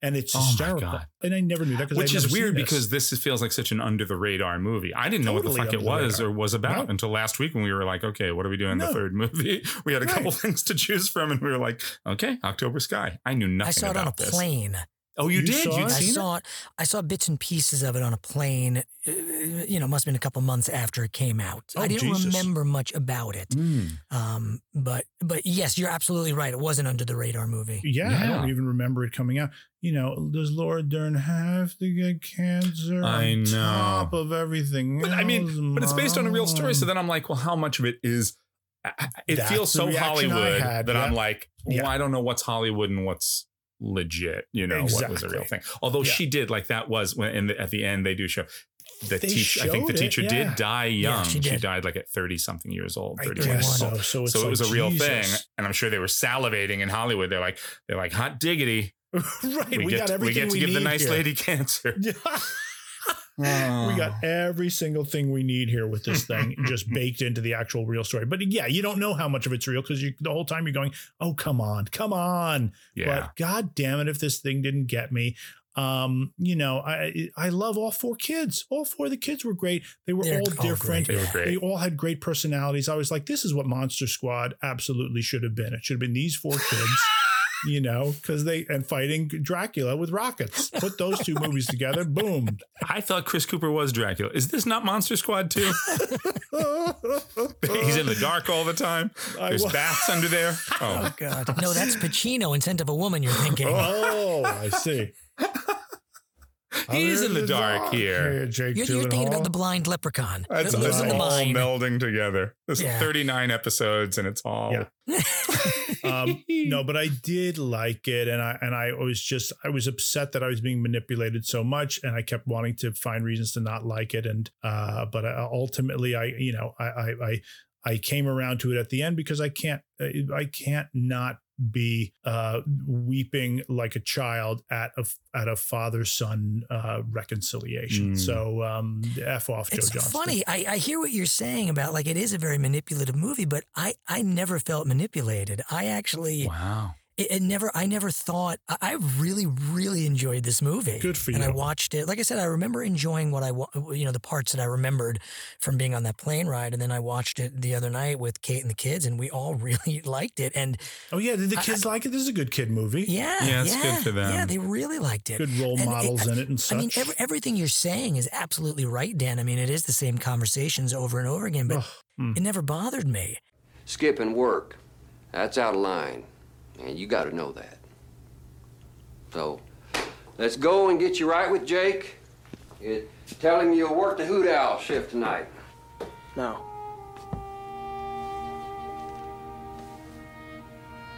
and it's Oh, my hysterical God. and i never knew that because Which is weird because this is- feels like such an under the radar movie. I didn't know what the fuck it was radar. or was about No. until last week when we were like, okay, what are we doing the third movie? [laughs] We had a couple things to choose from, and we were like, okay, October Sky. I knew nothing I saw it on a this. plane. Oh, you, You did? saw You'd it? I saw it. I saw bits and pieces of it on a plane. uh, You know, must have been a couple months after it came out. Oh, I didn't Jesus. remember much about it. it? Mm. Um, but but yes, you're absolutely right. It was an under the radar movie. yeah, I don't even remember it coming out. You know, does Laura Dern have to get cancer I on know. top of everything? But I mean, else, but it's based on a real story. So then I'm like, well, how much of it is? I- I- It That's feels so Hollywood had, that I'm like, well, Yeah. I don't know what's Hollywood and what's legit. You know, what was a real thing. Although Yeah. she did like that was when in the, at the end they do show. The teacher, I think the showed it, teacher yeah. did die young. she did. died like at 30 something years old, I 31 guess years so. old. So, it's So it was like, a real Jesus. thing. And I'm sure they were salivating in Hollywood. They're like, they're like, hot diggity. [laughs] right, we, get, got we everything get to we give the nice here. lady cancer. [laughs] [laughs] we got every single thing we need here with this thing [laughs] just baked into the actual real story. But yeah, you don't know how much of it's real because you the whole time you're going, "Oh, come on, come on!" Yeah. But god damn it, if this thing didn't get me. Um, you know, I I love all four kids. All four of the kids were great. They were They're all all different. They were great. They all had great personalities. I was like, this is what Monster Squad absolutely should have been. It should have been these four kids. [laughs] You know, because they and fighting Dracula with rockets. Put those two movies together, boom. I thought Chris Cooper was Dracula. Is this not Monster Squad too? [laughs] He's in the dark all the time. There's wa- bats under there. [laughs] Oh, Oh God! No, that's Pacino in Scent of a Woman. You're thinking. Oh, I see. he's in the dark here. Jake You're, you're thinking about the blind leprechaun. That's, It lives it's in the all melding together. There's Yeah. 39 episodes, and it's all. Yeah. [laughs] um, no, [laughs] but I did like it, and I and I was just I was upset that I was being manipulated so much, and I kept wanting to find reasons to not like it, and uh, but I, ultimately I you know I I I, I came around to it at the end because I can't I can't not be uh weeping like a child at a at a father son uh reconciliation Mm. so um f off joe It's johnston funny. I, I hear what you're saying about like it is a very manipulative movie, but I I never felt manipulated. I actually Wow. It, it never I never thought I, I really really enjoyed this movie. Good for you. And I watched it. Like I said, I remember enjoying what I you know the parts that I remembered from being on that plane ride, and then I watched it the other night with Kate and the kids, and we all [laughs] really liked it. And oh yeah did the I- kids like it this is a good kid movie yeah, Yeah, it's yeah, good for them. Yeah, they really liked it. good role And it- models in it and such I mean, every, everything you're saying is absolutely right, Dan. I mean, it is the same conversations over and over again, but Ugh, mm. it never bothered me. Skip and work, that's out of line. And you got to know that. So, let's go and get you right with Jake. You tell him you'll work the hoot owl shift tonight. No.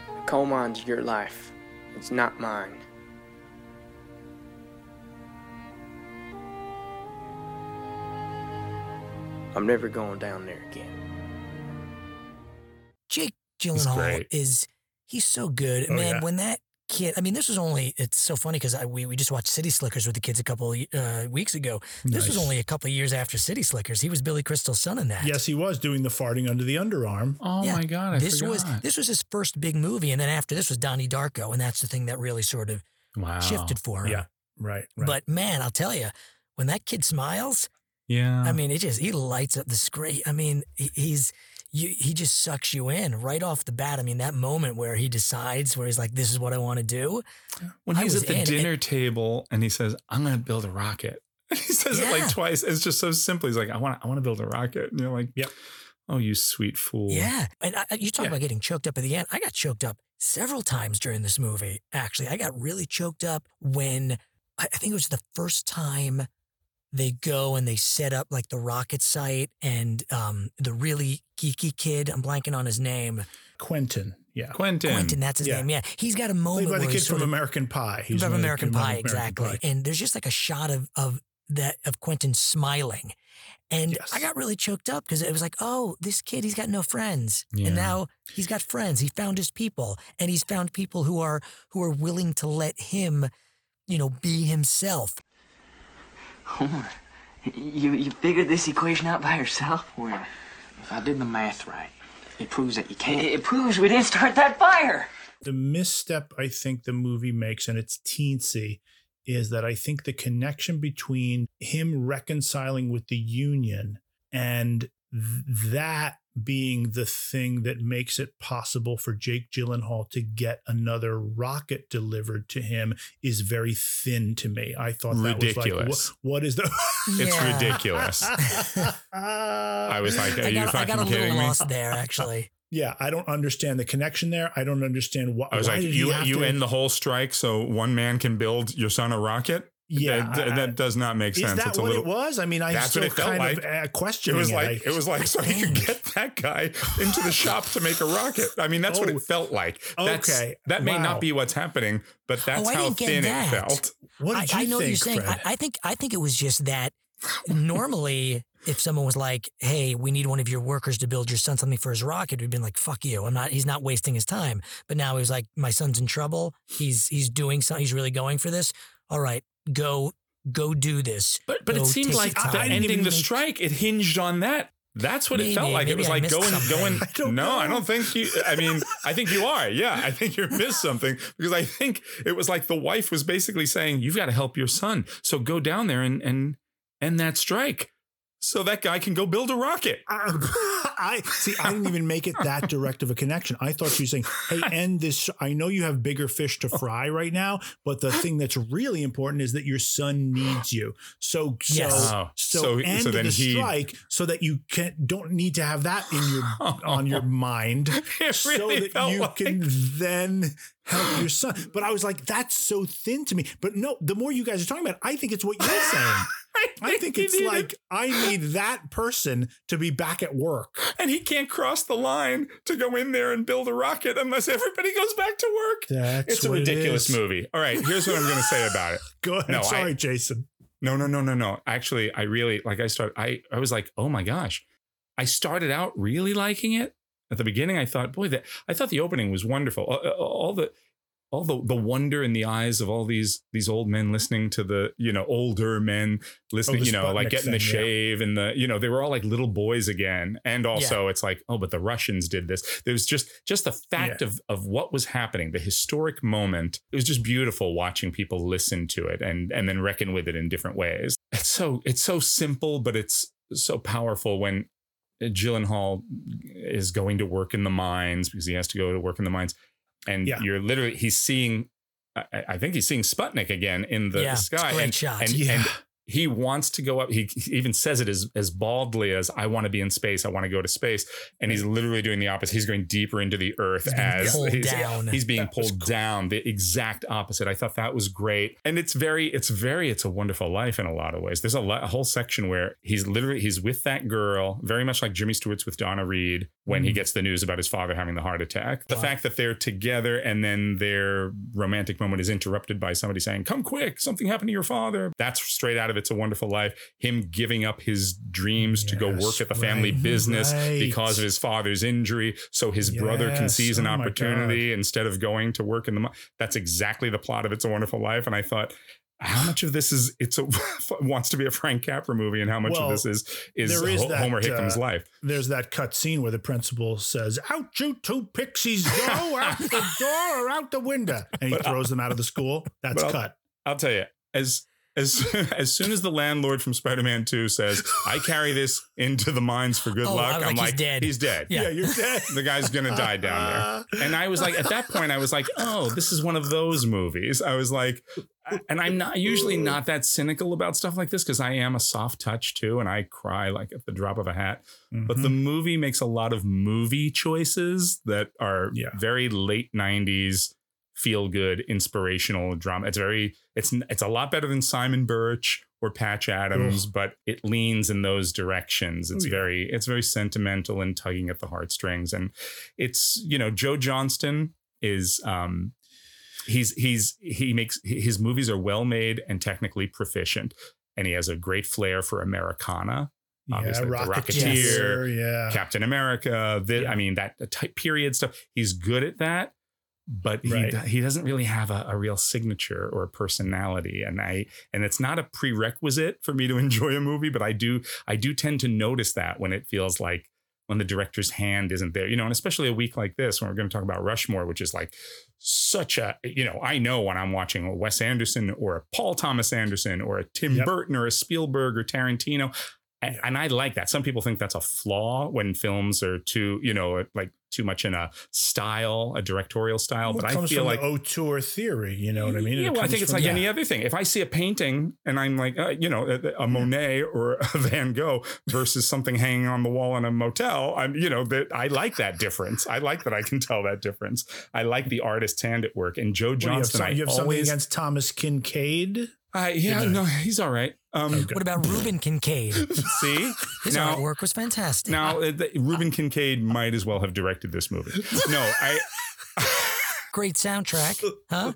The coal mine's your life. It's not mine. I'm never going down there again. Jake He's Gyllenhaal great. is he's so good, Oh, man. yeah. When that kid, I mean, this was only it's so funny because we we just watched City Slickers with the kids a couple uh, weeks ago. This was only a couple of years after City Slickers. He was Billy Crystal's son in that. yes he was doing the farting under the underarm Oh Yeah. my God. I this forgot. was this was his first big movie, and then after this was Donnie Darko, and that's the thing that really sort of wow. shifted for him. yeah right right But man, I'll tell you, when that kid smiles, Yeah. I mean, it just he lights up the screen. I mean, he, he's you, he just sucks you in right off the bat. I mean, that moment where he decides, where he's like, "This is what I want to do." when I he's at the in, dinner and- table and he says, "I'm going to build a rocket," and [laughs] he says it like twice. It's just so simple. He's like, "I want, I want to build a rocket," and you're like, "Yep." Oh, you sweet fool. Yeah, and I, you talk about getting choked up at the end. I got choked up several times during this movie. Actually, I got really choked up when I I think it was the first time they go and they set up like the rocket site and um, the really geeky kid. I'm blanking on his name. Quentin. Yeah. Quentin. Quentin, that's his Yeah. name. Yeah, he's got a moment Played by the kid from of- American Pie. He's from one American Pie, American exactly. Pie. And there's just like a shot of of that of Quentin smiling. And I got really choked up because it was like, oh, this kid, he's got no friends. Yeah. And now he's got friends. He found his people. And he's found people who are who are willing to let him, you know, be himself. Homer, you, you figured this equation out by yourself? Well, if I did the math right, it proves that you can't. It, it proves we didn't start that fire. The misstep I think the movie makes, and it's teensy, is that I think the connection between him reconciling with the union and th- that being the thing that makes it possible for Jake Gyllenhaal to get another rocket delivered to him is very thin to me. I thought that was like, Ridiculous. what, what is the? [laughs] It's Yeah. ridiculous. I was like, are I you got, I fucking got a kidding little me? lost there, actually. [laughs] Yeah, I don't understand the connection there. I don't understand what. I was why like, did you have you to- end the whole strike so one man can build your son a rocket? Yeah, that, I- that does not make sense. Is sense. that it's a what little, it was? I mean, I That's still what it felt kind like. of uh, It questioning was it. like I- it was like so he could get [laughs] that guy into the shop to make a rocket. I mean, that's what Oh, it felt like. That's, okay. that may Wow. not be what's happening, but that's oh, how thin that. it felt. What I, did you I know what you're think, saying. I, I think I think it was just that normally if someone was like, "Hey, we need one of your workers to build your son something for his rocket," we'd been like, "Fuck you! I'm not. He's not wasting his time." But now he was like, "My son's in trouble. He's he's doing something. He's really going for this. All right, go go do this." But but Go it seemed like your the time." ending the strike, it hinged on that. That's what it felt like. It was I like missed going going. [laughs] something. no, I don't think you. I mean, I think you are. Yeah, I think you missed something because I think it was like the wife was basically saying, "You've got to help your son, so go down there and and end that strike, so that guy can go build a rocket." [laughs] I see. I didn't even make it that direct of a connection. I thought you were saying, "Hey, end this." I know you have bigger fish to fry right now, but the thing that's really important is that your son needs you. So, so, Yes. So, so- end so then the he- strike so that you can don't need to have that in your [laughs] on your mind, It so that felt you like- can then help your son. But I was like, that's so thin to me. But no, the more you guys are talking about, it, I think it's what you're [laughs] saying. I [laughs] think it's needed- like I need [laughs] that person to be back at work. and he can't cross the line to go in there and build a rocket unless everybody goes back to work. That's it's a what it ridiculous movie. All right, here's what I'm going to say about it. [laughs] Go ahead. No, I- Sorry, Jason. No, no, no, no, no. Actually, I really like. I started. I I was like, oh my gosh. I started out really liking it. At the beginning, I thought, boy, that I thought the opening was wonderful. All, all the all the the wonder in the eyes of all these these old men listening to the you know older men listening oh, the you know like getting the thing, yeah. shave and the you know they were all like little boys again. And also it's like oh but the russians did this. There was just just the fact of of what was happening the historic moment. It was just beautiful watching people listen to it and and then reckon with it in different ways. It's so it's so simple but it's so powerful when Gyllenhaal is going to work in the mines because he has to go to work in the mines and Yeah. you're literally he's seeing I, I think he's seeing Sputnik again in the Yeah, it's sky great and, shot. and, Yeah. and he wants to go up he, he even says it as as baldly as I want to be in space I want to go to space and he's literally doing the opposite he's going deeper into the earth He's as he's, down. he's being That pulled down the exact opposite I thought that was great and it's very it's very it's a wonderful life in a lot of ways there's a, lo- a whole section where he's literally he's with that girl very much like Jimmy Stewart's with Donna Reed when he Mhm. gets the news about his father having the heart attack the Wow. fact that they're together and then their romantic moment is interrupted by somebody saying come quick something happened to your father that's straight out of It's a Wonderful Life him giving up his dreams to go work at the family right, business right. because of his father's injury so his brother can seize an oh opportunity instead of going to work in the that's exactly the plot of It's a Wonderful Life and I thought how much of this is it's a [laughs] wants to be a Frank Capra movie and how much Well, of this is is is Ho- that, Homer Hickam's uh, life There's that cut scene where the principal says, "Out you two pixies go! [laughs] out the door or out the window!" And he But I- throws them out of the school. That's but I'll- cut. I'll tell you, as as [laughs] as soon as the landlord from Spider-Man 2 says, "I carry this into the mines for good Oh, luck," I was I'm like, like, he's dead. He's dead. Yeah. Yeah, you're dead. the guy's gonna die down there. And I was like, at that point, I was like, "Oh, this is one of those movies." I was like, and I'm not usually not that cynical about stuff like this because I am a soft touch too, and I cry like at the drop of a hat. But the Mm-hmm. movie makes a lot of movie choices that are Yeah. very late '90s feel good inspirational drama. It's very it's it's a lot better than simon birch or patch adams but it leans in those directions. It's Oh, yeah. very it's very sentimental and tugging at the heartstrings. And it's you know joe johnston is um he's he's he makes his movies are well made and technically proficient. And he has a great flair for americana Yeah, obviously the Rocketeer, rocketeer yeah. captain america the, Yeah. i mean that type period stuff. He's good at that but he, Right. do- he doesn't really have a, a real signature or a personality and i and it's not a prerequisite for me to [laughs] enjoy a movie but i do i do tend to notice that when it feels like when the director's hand isn't there you know and especially a week like this when we're going to talk about rushmore which is like such a you know i know when i'm watching a wes anderson or a paul thomas anderson or a tim Yep. burton or a spielberg or tarantino and, and I like that. Some people think that's a flaw when films are too, you know, like too much in a style, a directorial style. Well, but I feel from like the auteur theory. You know what I mean? yeah, well, I think it's like yeah. any other thing. If I see a painting and I'm like, uh, you know, a, a Monet or a [laughs] Van Gogh versus something hanging on the wall in a motel, I'm, you know, that I like that difference. I like that I can tell that difference. I like the artist's hand at work. And Joe do you have, Johnston, some- you have something always, against Thomas Kinkade? I, yeah, You know. no, [laughs] he's all right. Um, What about Reuben Kincaid? [laughs] see, His now, artwork was fantastic. now uh, the- Reuben Kincaid might as well have directed this movie. No, I. [laughs] Great soundtrack, huh?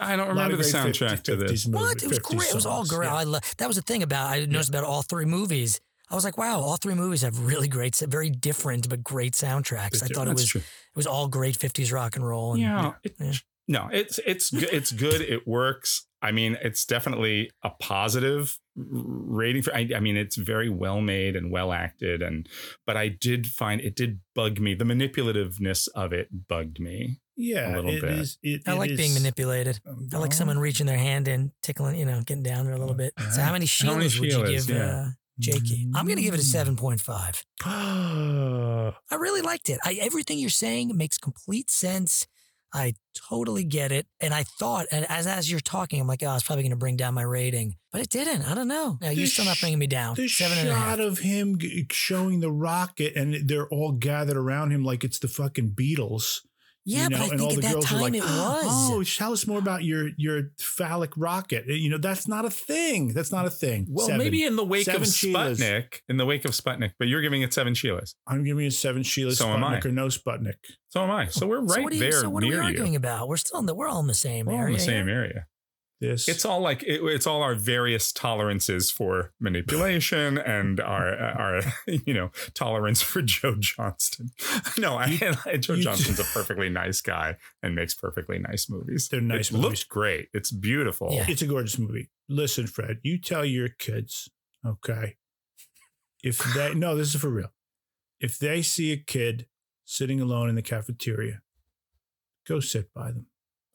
I don't remember the great soundtrack 50, to this. movie- What? It was 50s great. It was all great. yeah. I lo- that was the thing about I noticed about all three movies. I was like, wow, all three movies have really great, very different but great soundtracks. I thought it That's was true. it was all great '50s rock and roll. And, Yeah, it- yeah. No, it's it's g- it's good. It works. I mean, it's definitely a positive rating for. I, I mean, it's very well made and well acted, and but I did find it did bug me. The manipulativeness of it bugged me. Yeah, a little it bit. is- it- I it like being is- manipulated. I like someone reaching their hand in, tickling, you know, getting down there a little bit. So how many How many Sheilas would you give Yeah. uh, Jakey? I'm going to give it a 7.5. [gasps] I really liked it. I, everything you're saying makes complete sense. I totally get it. And I thought, and as as you're talking, I'm like, oh, it's probably going to bring down my rating. But it didn't. I don't know. No, you're still not bringing me down. The Seven and a half. shot of him showing the rocket and they're all gathered around him like it's the fucking Beatles. Yeah, but I think at that time like, it oh, oh, was. Oh, tell us more about your your phallic rocket. You know, that's not a thing. That's not a thing. Well, Seven. maybe in the wake Seven of Sheilas. Sputnik, in the wake of Sputnik, but you're giving it seven Sheilas. I'm giving you seven Sheila So am I. Sputnik or no Sputnik. So am I. So we're So right what, are you, there so what are we arguing you. about? We're still in the, we're all in the same We're all area. in the same area. This It's all like it, it's all our various tolerances for manipulation [laughs] and our our you know tolerance for Joe Johnston. [laughs] No, [laughs] I, Joe you- Johnston's a perfectly nice guy and makes perfectly nice movies. They're nice It movies. looks great. It's beautiful. It's a gorgeous movie. Listen, Fred, you tell your kids, okay? If they no, this is for real. If they see a kid sitting alone in the cafeteria, go sit by them.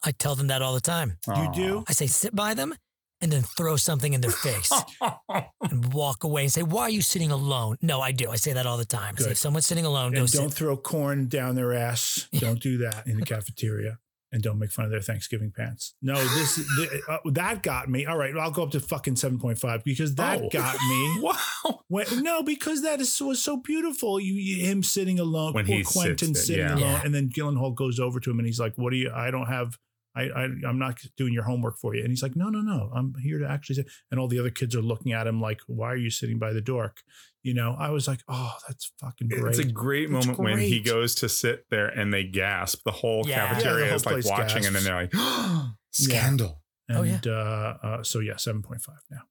I tell them that all the time. You do? I say sit by them and then throw something in their face [laughs] and walk away and say, "Why are you sitting alone?" No, I do. I say that all the time. I say, Good. if someone's sitting alone, go And sit. don't throw corn down their ass. [laughs] Don't do that in the cafeteria. And don't make fun of their Thanksgiving pants. No, this [laughs] th- uh, that got me. All right, I'll go up to fucking seven point five because that Oh. got me. [laughs] wow. When, no, because that is was so beautiful. You, you him sitting alone, When poor Quentin sits there, sitting yeah. alone, and then Gyllenhaal goes over to him and he's like, "What do you? I don't have." I, I I'm not doing your homework for you. And he's like, no, no, no. I'm here to actually sit. And all the other kids are looking at him like, why are you sitting by the dork? You know, I was like, oh, that's fucking great. It's a great That's moment when he goes to sit there and they gasp. The whole Yeah. Yeah, the cafeteria whole is like place watching, and then they're like, [gasps] "Scandal!" And, Oh, yeah. uh, uh, so yeah, seven point five now.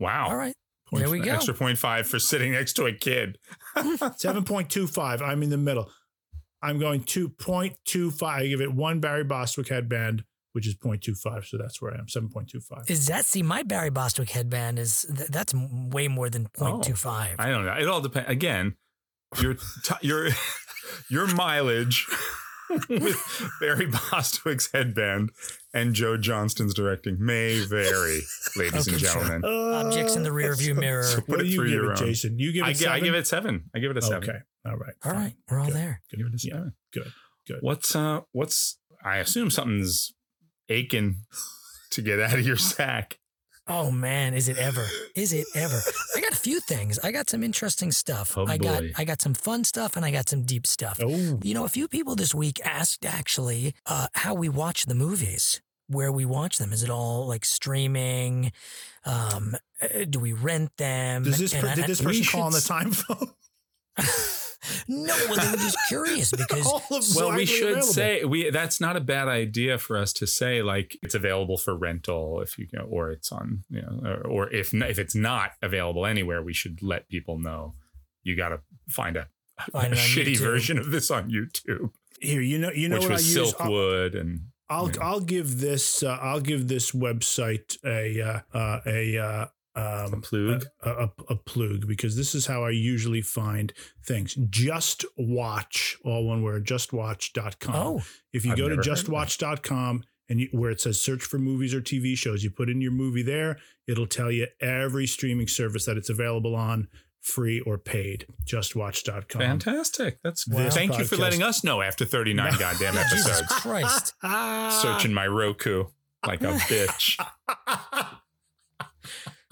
Wow. all right, Point there we go. Extra point five for sitting next to a kid. [laughs] Seven point two five. I'm in the middle. I'm going two point two five. I give it one Barry Bostwick headband, which is 0.25. So that's where I am. Seven point two five. Is that see my Barry Bostwick headband is th- that's way more than 0.25. I don't know. It all depends. Again, your t- your your mileage with Barry Bostwick's headband and Joe Johnston's directing may vary, ladies and Okay, sure. gentlemen. Objects in the rearview mirror. So What put do it you through give your it, own. Jason? You give it I, gi- I give it seven. I give it a seven. Okay. All right. All right, we're all there. Give it a seven. Good. Good. What's uh? What's I assume something's aching to get out of your sack. Oh man, is it ever? Is it ever? I got a few things. I got some interesting stuff. Oh, I got boy. I got some fun stuff and I got some deep stuff. Oh. You know, a few people this week asked actually uh, how we watch the movies, where we watch them. Is it all like streaming? Um, uh, do we rent them? Does this And per- I- did this person call on the time phone? [laughs] No, well, they were just [laughs] curious because All of Well, we should available. say we. That's not a bad idea for us to say like it's available for rental if you know, or it's on you know, or, or if if it's not available anywhere, we should let people know. You got to find a, a Find it on shitty YouTube. version of this on YouTube, Here, you know, you know which what was I use. I'll, Silkwood and I'll, you know. I'll give this uh, I'll give this website a uh, uh, a uh, um, A plug? a, a, a plug because this is how I usually find things. Just watch all one word. Justwatch.com. Oh. if you I've go to never heard of that. justwatch.com and you, where it says search for movies or TV shows, you put in your movie there. It'll tell you every streaming service that it's available on, free or paid. Justwatch.com. fantastic. That's This thank you for letting us know after thirty nine [laughs] goddamn episodes. Christ. Searching my Roku like a [laughs] bitch. [laughs]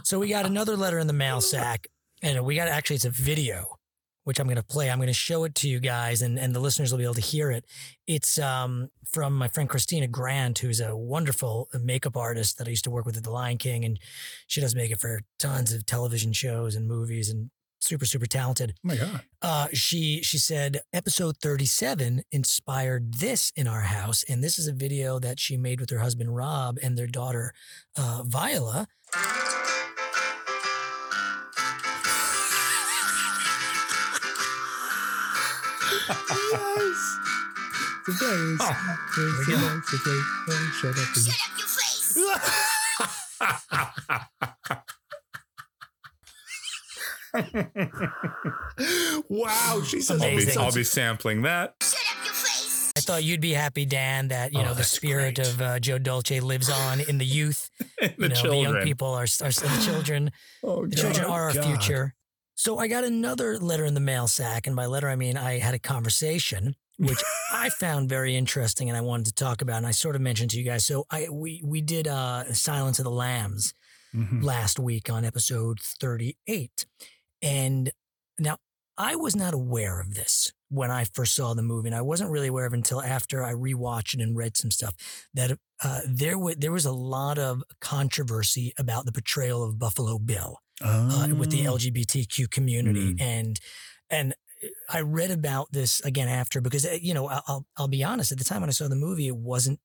So we got another letter in the mail sack, and we got actually it's a video, which I'm going to play. I'm going to show it to you guys, and and the listeners will be able to hear it. It's um from my friend Christina Grant, who's a wonderful makeup artist that I used to work with at The Lion King, and she does makeup for tons of television shows and movies, and super super talented. Oh my God. Uh, she she said episode 37 inspired this in our house, and this is a video that she made with her husband Rob and their daughter uh, Viola. Yes. Today's Shut up. Shut up your face. [laughs] wow, she says I'll be, Amazing. I'll be sampling that. I thought you'd be happy, Dan, that you know Oh, the that's spirit great. of uh, Joe Dolce lives on in the youth. [laughs] the you know, the young children. people are, are the children. [gasps] Oh, the children God. are our God. future. So I got another letter in the mail sack, and by letter I mean I had a conversation which [laughs] I found very interesting, and I wanted to talk about. And I sort of mentioned to you guys. So I we we did uh, Silence of the Lambs Mhm. last week on episode thirty eight, and now I was not aware of this when I first saw the movie, and I wasn't really aware of it until after I rewatched it and read some stuff that uh, there was there was a lot of controversy about the portrayal of Buffalo Bill uh, with the Oh. LGBTQ community, Mm. and and I read about this again after because uh, you know I'll I'll- be honest at the time when I saw the movie it wasn't.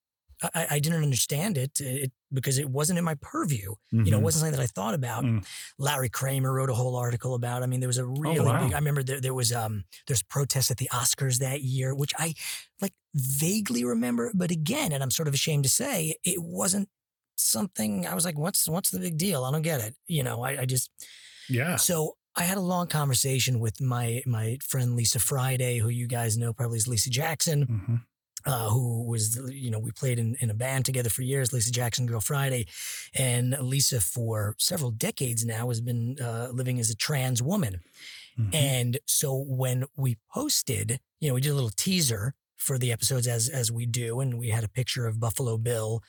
I, I didn't understand it, it because it wasn't in my purview. You know, it Mhm. wasn't something that I thought about. Mm. Larry Kramer wrote a whole article about. I mean, there was a really wow. big. I remember there, there was um there's protests at the Oscars that year, which I like vaguely remember, but again, and I'm sort of ashamed to say, it wasn't something I was like, what's what's the big deal? I don't get it. You know, I, I just Yeah. so I had a long conversation with my my friend Lisa Friday, who you guys know probably is Lisa Jackson Mhm. uh, who was, you know, we played in, in a band together for years, Lisa Jackson Girl Friday. And Lisa, for several decades now, has been uh, living as a trans woman. Mhm. And so when we posted, you know, we did a little teaser for the episodes as as we do, and we had a picture of Buffalo Bill.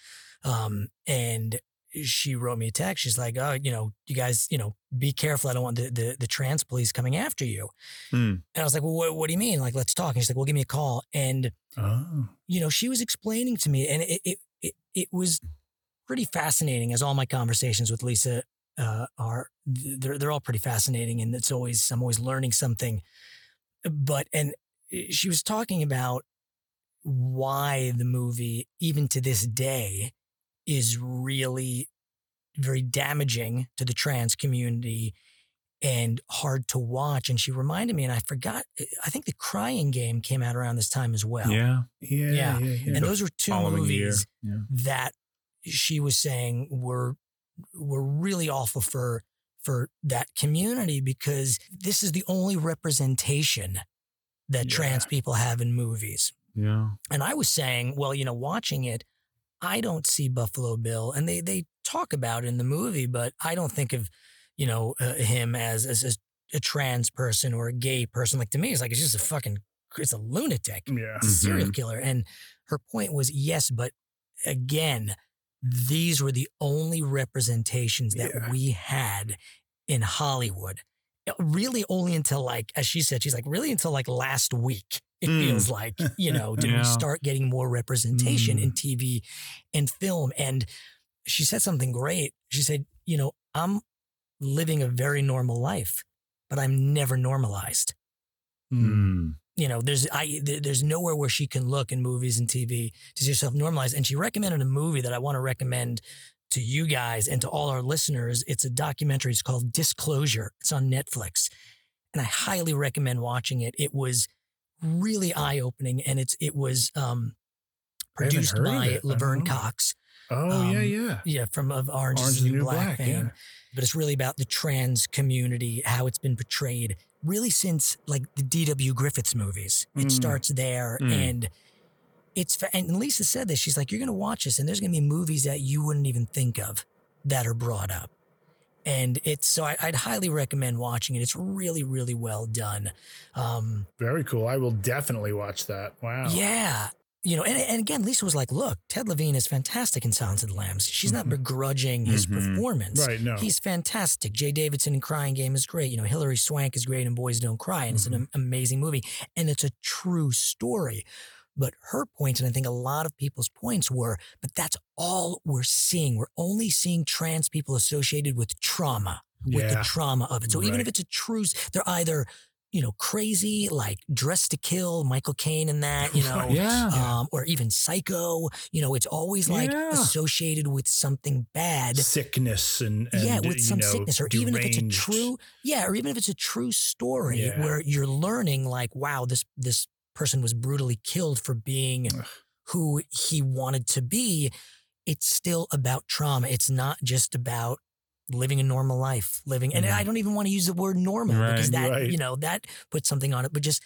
Um, and she wrote me a text. She's like, "Oh, you know, you guys, you know, be careful. I don't want the the, the trans police coming after you." Hmm. And I was like, "Well, what, what do you mean? Like, let's talk." And she's like, "Well, give me a call." And Oh. you know, she was explaining to me, and it it it, it was pretty fascinating. As all my conversations with Lisa uh, are, they're they're all pretty fascinating, and it's always I'm always learning something. But and she was talking about why the movie, even to this day, is really very damaging to the trans community and hard to watch. And she reminded me, and I forgot, eh, I think the crying game came out around this time as well. Yeah. Yeah. Yeah. Yeah. yeah. And those were two movies Yeah. that she was saying were were really awful for for that community because this is the only representation that Yeah. trans people have in movies. Yeah. And I was saying, well, you know, watching it, I don't see Buffalo Bill, and they they talk about it in the movie, but I don't think of you know uh, him as as a, a trans person or a gay person. Like to me, it's like it's just a fucking it's a lunatic, Yeah. It's a serial killer. And her point was yes, but again, these were the only representations that we had in Hollywood. Really, only until like, as she said, she's like, really until like last week. It Mm. feels like, you know, did Yeah. we start getting more representation Mm. in TV and film? And she said something great. She said, you know, I'm living a very normal life, but I'm never normalized Mm. you know, there's I there's nowhere where she can look in movies and TV to see herself normalized. And she recommended a movie that I want to recommend to you guys and to all our listeners. It's a documentary. It's called Disclosure. It's on Netflix, and I highly recommend watching it. It was really eye opening, and it's it was um, produced by it. I don't Laverne. Cox. Oh, yeah, Um, yeah. yeah, from of Orange, Orange is the New, Black, yeah. fame. But it's really about the trans community, how it's been portrayed, really since like the D.W. Griffiths movies. It Mm. starts there, Mm. and it's and Lisa said this. She's like, you're going to watch this, and there's going to be movies that you wouldn't even think of that are brought up. And it's so I, I'd highly recommend watching it. It's really, really well done. Um, Very cool. I will definitely watch that. Wow. yeah. You know, and, and again, Lisa was like, look, Ted Levine is fantastic in Silence of the Lambs. She's not begrudging his Mhm. performance. Right, no. He's fantastic. Jaye Davidson in Crying Game is great. You know, Hilary Swank is great in Boys Don't Cry, and it's Mm-hmm. an amazing movie. And it's a true story. But her points, point, and I think a lot of people's points were, but that's all we're seeing. We're only seeing trans people associated with trauma, with the trauma of it. So even if it's a true, they're either you know, crazy, like Dressed to Kill, Michael Caine and that, you [laughs] know, Yeah. um, or even Psycho. You know, it's always like Yeah. associated with something bad. Sickness and, and yeah, with some know, sickness, or even if it's a true, yeah, or even if it's a true story Yeah. where you're learning, like, wow, this this person was brutally killed for being who he wanted to be. It's still about trauma. It's not just about living a normal life, living, and. I mm-hmm. don't even want to use the word normal because that Right. you know that puts something on it, but just.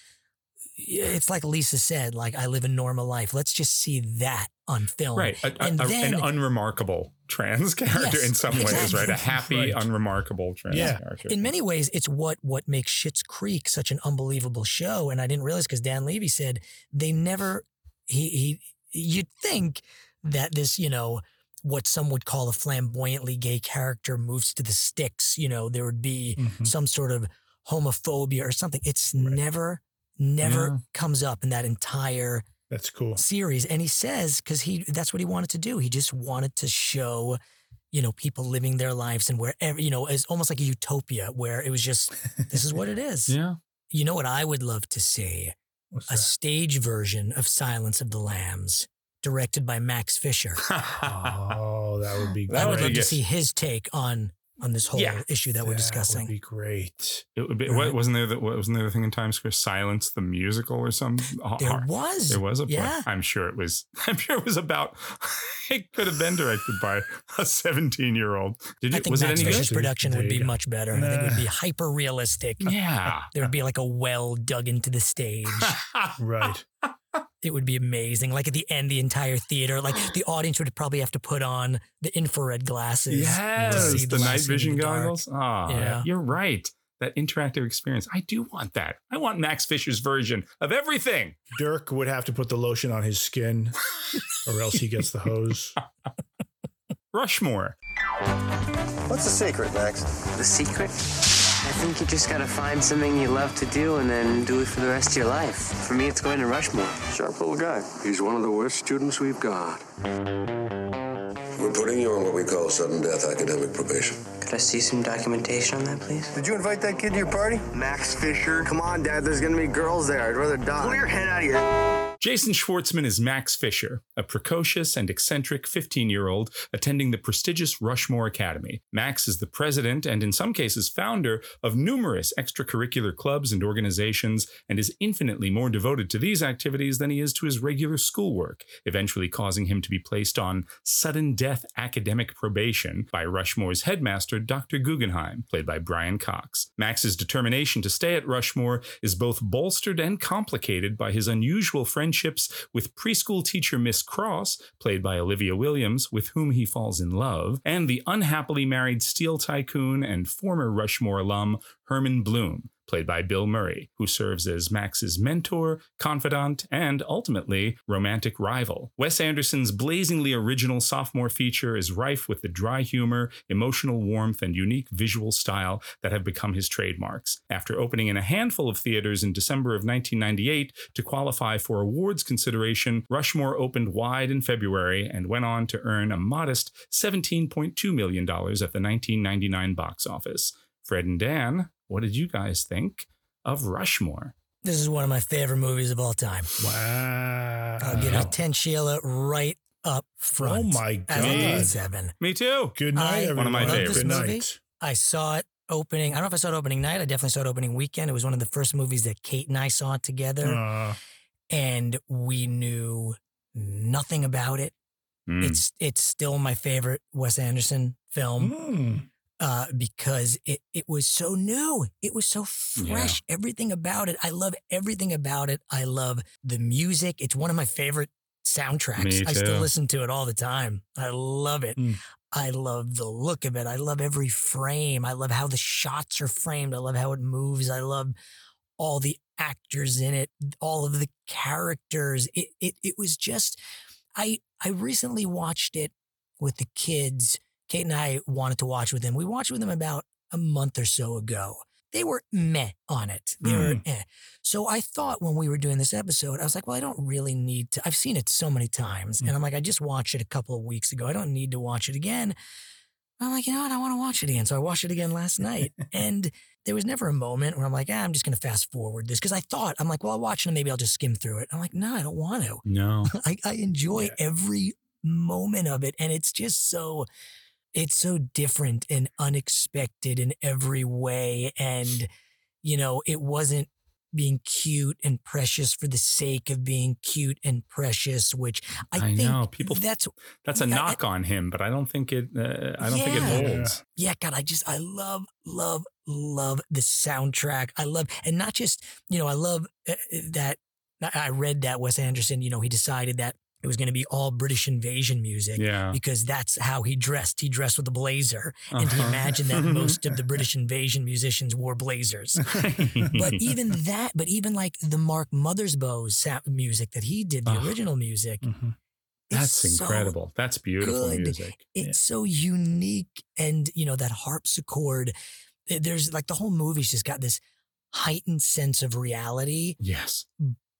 It's like Lisa said, like I live a normal life. Let's just see that on film, Right. A, a- and a- then an unremarkable trans character Yes, in some ways, right? A happy, Right. unremarkable trans Yeah. character. in many ways, it's what what makes Schitt's Creek such an unbelievable show. And I didn't realize because Dan Levy said they never he he you'd think that this you know what some would call a flamboyantly gay character moves to the sticks. You know there would be Mhm. some sort of homophobia or something. It's never never Yeah. comes up in that entire That's cool. series. And he says, because he that's what he wanted to do. He just wanted to show, you know, people living their lives and wherever, you know, it's almost like a utopia where it was just, this is what it [laughs] is. yeah. You know what I would love to see? What's A that? stage version of Silence of the Lambs, directed by Max Fisher. [laughs] Oh, that would be That I would would love be to see his take on on this whole Yeah. issue that we're That discussing. would be great. It would be, Right. what, wasn't there the, what, wasn't there the thing in Times Square, Silence the musical or something? There was. There was a play. Yeah. I'm sure it was. [laughs] I'm sure it was about. [laughs] It could have been directed by a 17 year old. Did I think Was it any Fisher's good? production There would be go. much better. I think it would be hyper realistic. Yeah. There would be like a well dug into the stage. [laughs] Right. It would be amazing. Like at the end, the entire theater, like [gasps] the audience would probably have to put on the infrared glasses. to Yes, see the, last night vision the goggles. Ah, Yeah. you're right. That interactive experience. I do want that. I want Max Fisher's version of everything. Dirk would have to put the lotion on his skin, or else he gets the hose. [laughs] Rushmore. What's the secret, Max? The secret? I think you just gotta find something you love to do and then do it for the rest of your life. For me, it's going to Rushmore. Sharp little guy. He's one of the worst students we've got. We're putting you on what we call sudden death academic probation. Could I see some documentation on that, please? Did you invite that kid to your party? Max Fisher? Come on, Dad. There's gonna be girls there. I'd rather die. Pull your head out of your. Jason Schwartzman is Max Fisher, a precocious and eccentric 15 year old attending the prestigious Rushmore Academy. Max is the president and, in some cases, founder of numerous extracurricular clubs and organizations and is infinitely more devoted to these activities than he is to his regular schoolwork, eventually causing him to be placed on sudden death academic probation by Rushmore's headmaster, Dr. Guggenheim, played by Brian Cox. Max's determination to stay at Rushmore is both bolstered and complicated by his unusual friendships with preschool teacher Miss Cross, played by Olivia Williams, with whom he falls in love, and the unhappily married steel tycoon and former Rushmore alum Herman Bloom, played by Bill Murray, who serves as Max's mentor, confidant, and ultimately romantic rival. Wes Anderson's blazingly original sophomore feature is rife with the dry humor, emotional warmth, and unique visual style that have become his trademarks. After opening in a handful of theaters in December of 1998 to qualify for awards consideration, Rushmore opened wide in February and went on to earn a modest $17.2 million at the 1999 box office. Fred and Dan, what did you guys think of Rushmore? This is one of my favorite movies of all time. Wow. I'll give it 10 Sheila right up front. Oh my God. seven. Me too. Good night, I One of my love favorites. Good movie. night. I saw it opening. I don't know if I saw it opening night. I definitely saw it opening weekend. It was one of the first movies that Kate and I saw together, Uh, and we knew nothing about it. Mm. It's it's still my favorite Wes Anderson film mm. Uh, because it it was so new. It was so fresh. Everything about it. I love everything about it. I love the music. It's one of my favorite soundtracks. I still listen to it all the time. I love it. Mm. I love the look of it. I love every frame. I love how the shots are framed. I love how it moves. I love all the actors in it, all of the characters. It it it was just I I recently watched it with the kids. Kate and I wanted to watch with them. We watched with them about a month or so ago. They were meh on it. They were eh. So I thought when we were doing this episode, I was like, well, I don't really need to. I've seen it so many times. And I'm like, I just watched it a couple of weeks ago. I don't need to watch it again. I'm like, you know what? I want to watch it again. So I watched it again last night. [laughs] and there was never a moment where I'm like, ah, I'm just going to fast forward this. Because I thought, I'm like, well, I'll watch it and maybe I'll just skim through it. I'm like, no, I don't want to. No. [laughs] I, I enjoy every moment of it. And it's just so, it's so different and unexpected in every way. And, you know, it wasn't being cute and precious for the sake of being cute and precious, which I, I think know people. that's that's a Yeah, I- knock on him, but I don't think it. Uh, I don't think it holds. Yeah, God, I just I love, love, love the soundtrack. I love, and not just you know, I love uh, that. I I read that Wes Anderson, you know, he decided that it was going to be all British invasion music Yeah. because that's how he dressed. He dressed with a blazer, and he Uh-huh. imagined that most of the [laughs] British invasion musicians wore blazers. but [laughs] even that, but even like the Mark Mothersbaugh sound music that he did, the Oh. original music, it's That's so incredible. That's beautiful good. music. It's so unique, and you know that harpsichord. There's like the whole movie's just got this heightened sense of reality, Yes.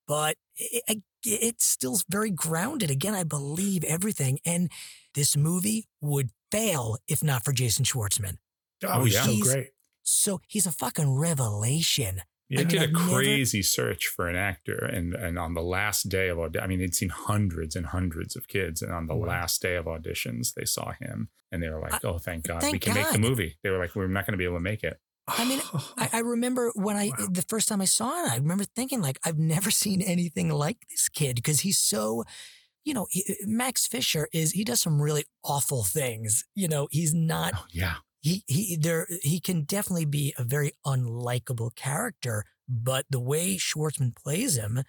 but it, it- it's still very grounded. Again, I believe everything, and this movie would fail if not for Jason Schwartzman. Oh, oh he's so He's- great. So he's a fucking revelation. They I did mean, a I've never- crazy search for an actor, and and on the last day of aud- I mean, they'd seen hundreds and hundreds of kids, and on the Wow. last day of auditions, they saw him, and they were like, "Oh, thank God, we thank can make the movie." They were like, "We're not going to be able to make it." I mean, I, I remember when I the first time I saw it, I remember thinking like I've never [laughs] seen anything like this kid because he's so, you know, he, uh, Max Fisher is he does some really awful things. You know, he's not. Oh, yeah. He he there he can definitely be a very unlikable character, but the way Schwartzman plays him,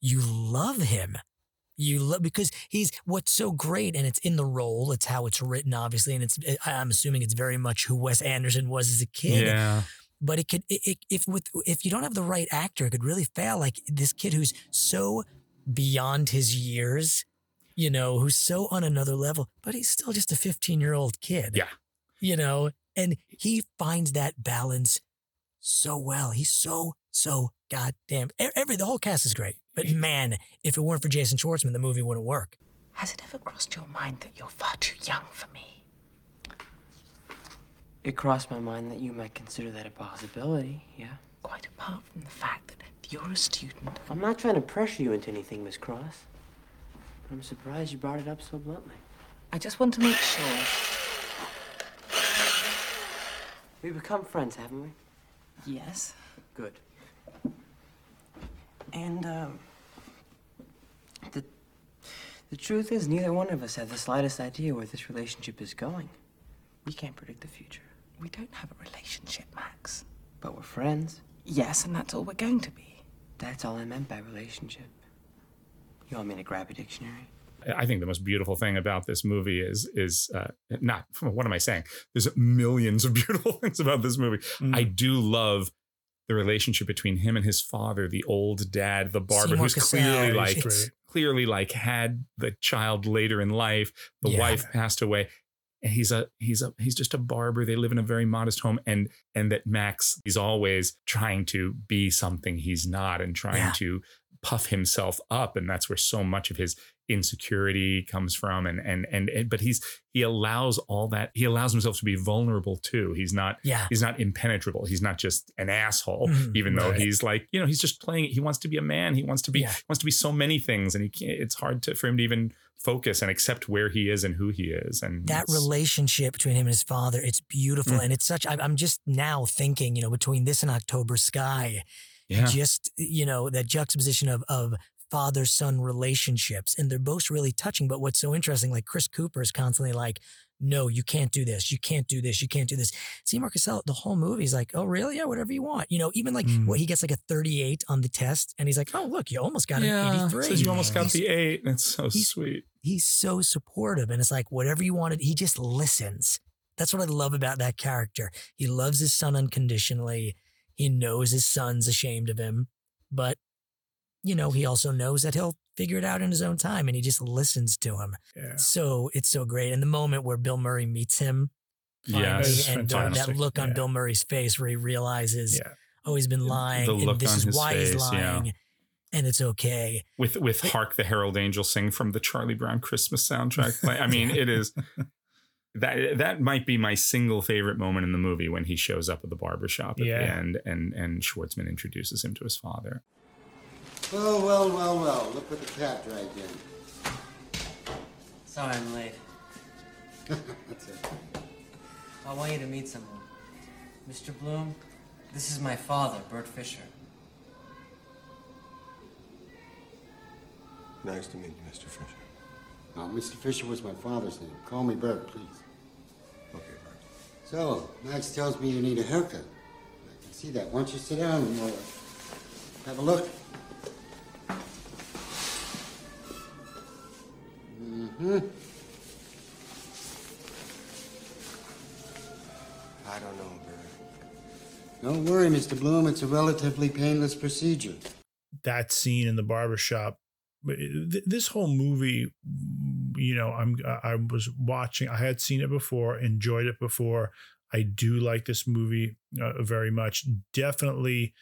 you love him. You love because he's what's so great, and it's in the role. It's how it's written, obviously, and it's. Eh, I'm assuming it's very much who Wes Anderson was as a kid Yeah. but it could it, it, if with if you don't have the right actor it could really fail like this kid who's so beyond his years you know who's so on another level but he's still just a 15 year old kid Yeah. you know and he finds that balance so well he's so so goddamn every the whole cast is great but man if it weren't for jason schwartzman the movie wouldn't work Has it ever crossed your mind that you're far too young for me? It crossed my mind that you might consider that a possibility, yeah? Quite apart from the fact that you're a student. I'm not trying to pressure you into anything, Miss Cross. But I'm surprised you brought it up so bluntly. I just want to make sure. We've become friends, haven't we? Yes. Good. And, um, the, the truth is, neither one of us have the slightest idea where this relationship is going. We can't predict the future. We don't have a relationship, Max. But we're friends. Yes, and that's all we're going to be. That's all I meant by relationship. You want me to grab a dictionary? I think the most beautiful thing about this movie is is uh, not what am I saying? There's millions of [laughs] beautiful things about this movie. Mm. I do love the relationship between him and his father, the old dad, the barber, Seymour who's Cassel. clearly He's like great. Clearly like had the child later in life. The Yeah. wife passed away. And he's a he's a he's just a barber. They live in a very modest home, and and that Max he's always trying to be something he's not, and trying Yeah. to puff himself up, and that's where so much of his insecurity comes from and, and and and but he's he allows all that he allows himself to be vulnerable too he's not Yeah. he's not impenetrable he's not just an asshole Mhm. even though Right. he's like you know he's just playing he wants to be a man he wants to be Yeah. he wants to be so many things and he can't it's hard to for him to even focus and accept where he is and who he is and that relationship between him and his father it's beautiful Mm. and it's such I, i'm just now thinking you know between this and october sky yeah just you know that juxtaposition of of father son relationships and they're both really touching but what's so interesting like chris cooper is constantly like no you can't do this you can't do this you can't do this. Seymour cassel the whole movie is like oh really? Yeah whatever you want. You know even like Mm. what he gets like a 38 on the test and he's like oh look you almost got an 83 says you almost got He's- the eight and it's so he's- sweet. he's so supportive and it's like whatever you wanted he just listens. That's what i love about that character. He loves his son unconditionally. He knows his son's ashamed of him but you know he also knows that he'll figure it out in his own time and he just listens to him Yeah. so it's so great and the moment where bill murray meets him finally, yes and uh, that look on Yeah. bill murray's face where he realizes Yeah. oh he's been lying the and this is his why he's face, yeah. lying and it's okay with with hark the herald angel sing from the charlie brown christmas soundtrack play i [laughs] mean it is [laughs] that that might be my single favorite moment in the movie when he shows up at the barber shop at Yeah. the end and and schwartzman introduces him to his father Well, well, well, well. Look what the cat dragged in. Sorry I'm late. [laughs] That's it. I want you to meet someone. Mr. Bloom, this is my father, Bert Fisher. Nice to meet you, Mr. Fisher. Now, Mr. Fisher was my father's name. Call me Bert, please. Okay, Bert. So, Max tells me you need a haircut. I can see that. Why don't you sit down and we'll uh, have a look? Mm-hmm. I don't know, Bert. Don't worry, Mr. Bloom. It's a relatively painless procedure. that scene in the barbershop but this whole movie you know i'm i was watching i had seen it before enjoyed it before i do like this movie uh, very much definitely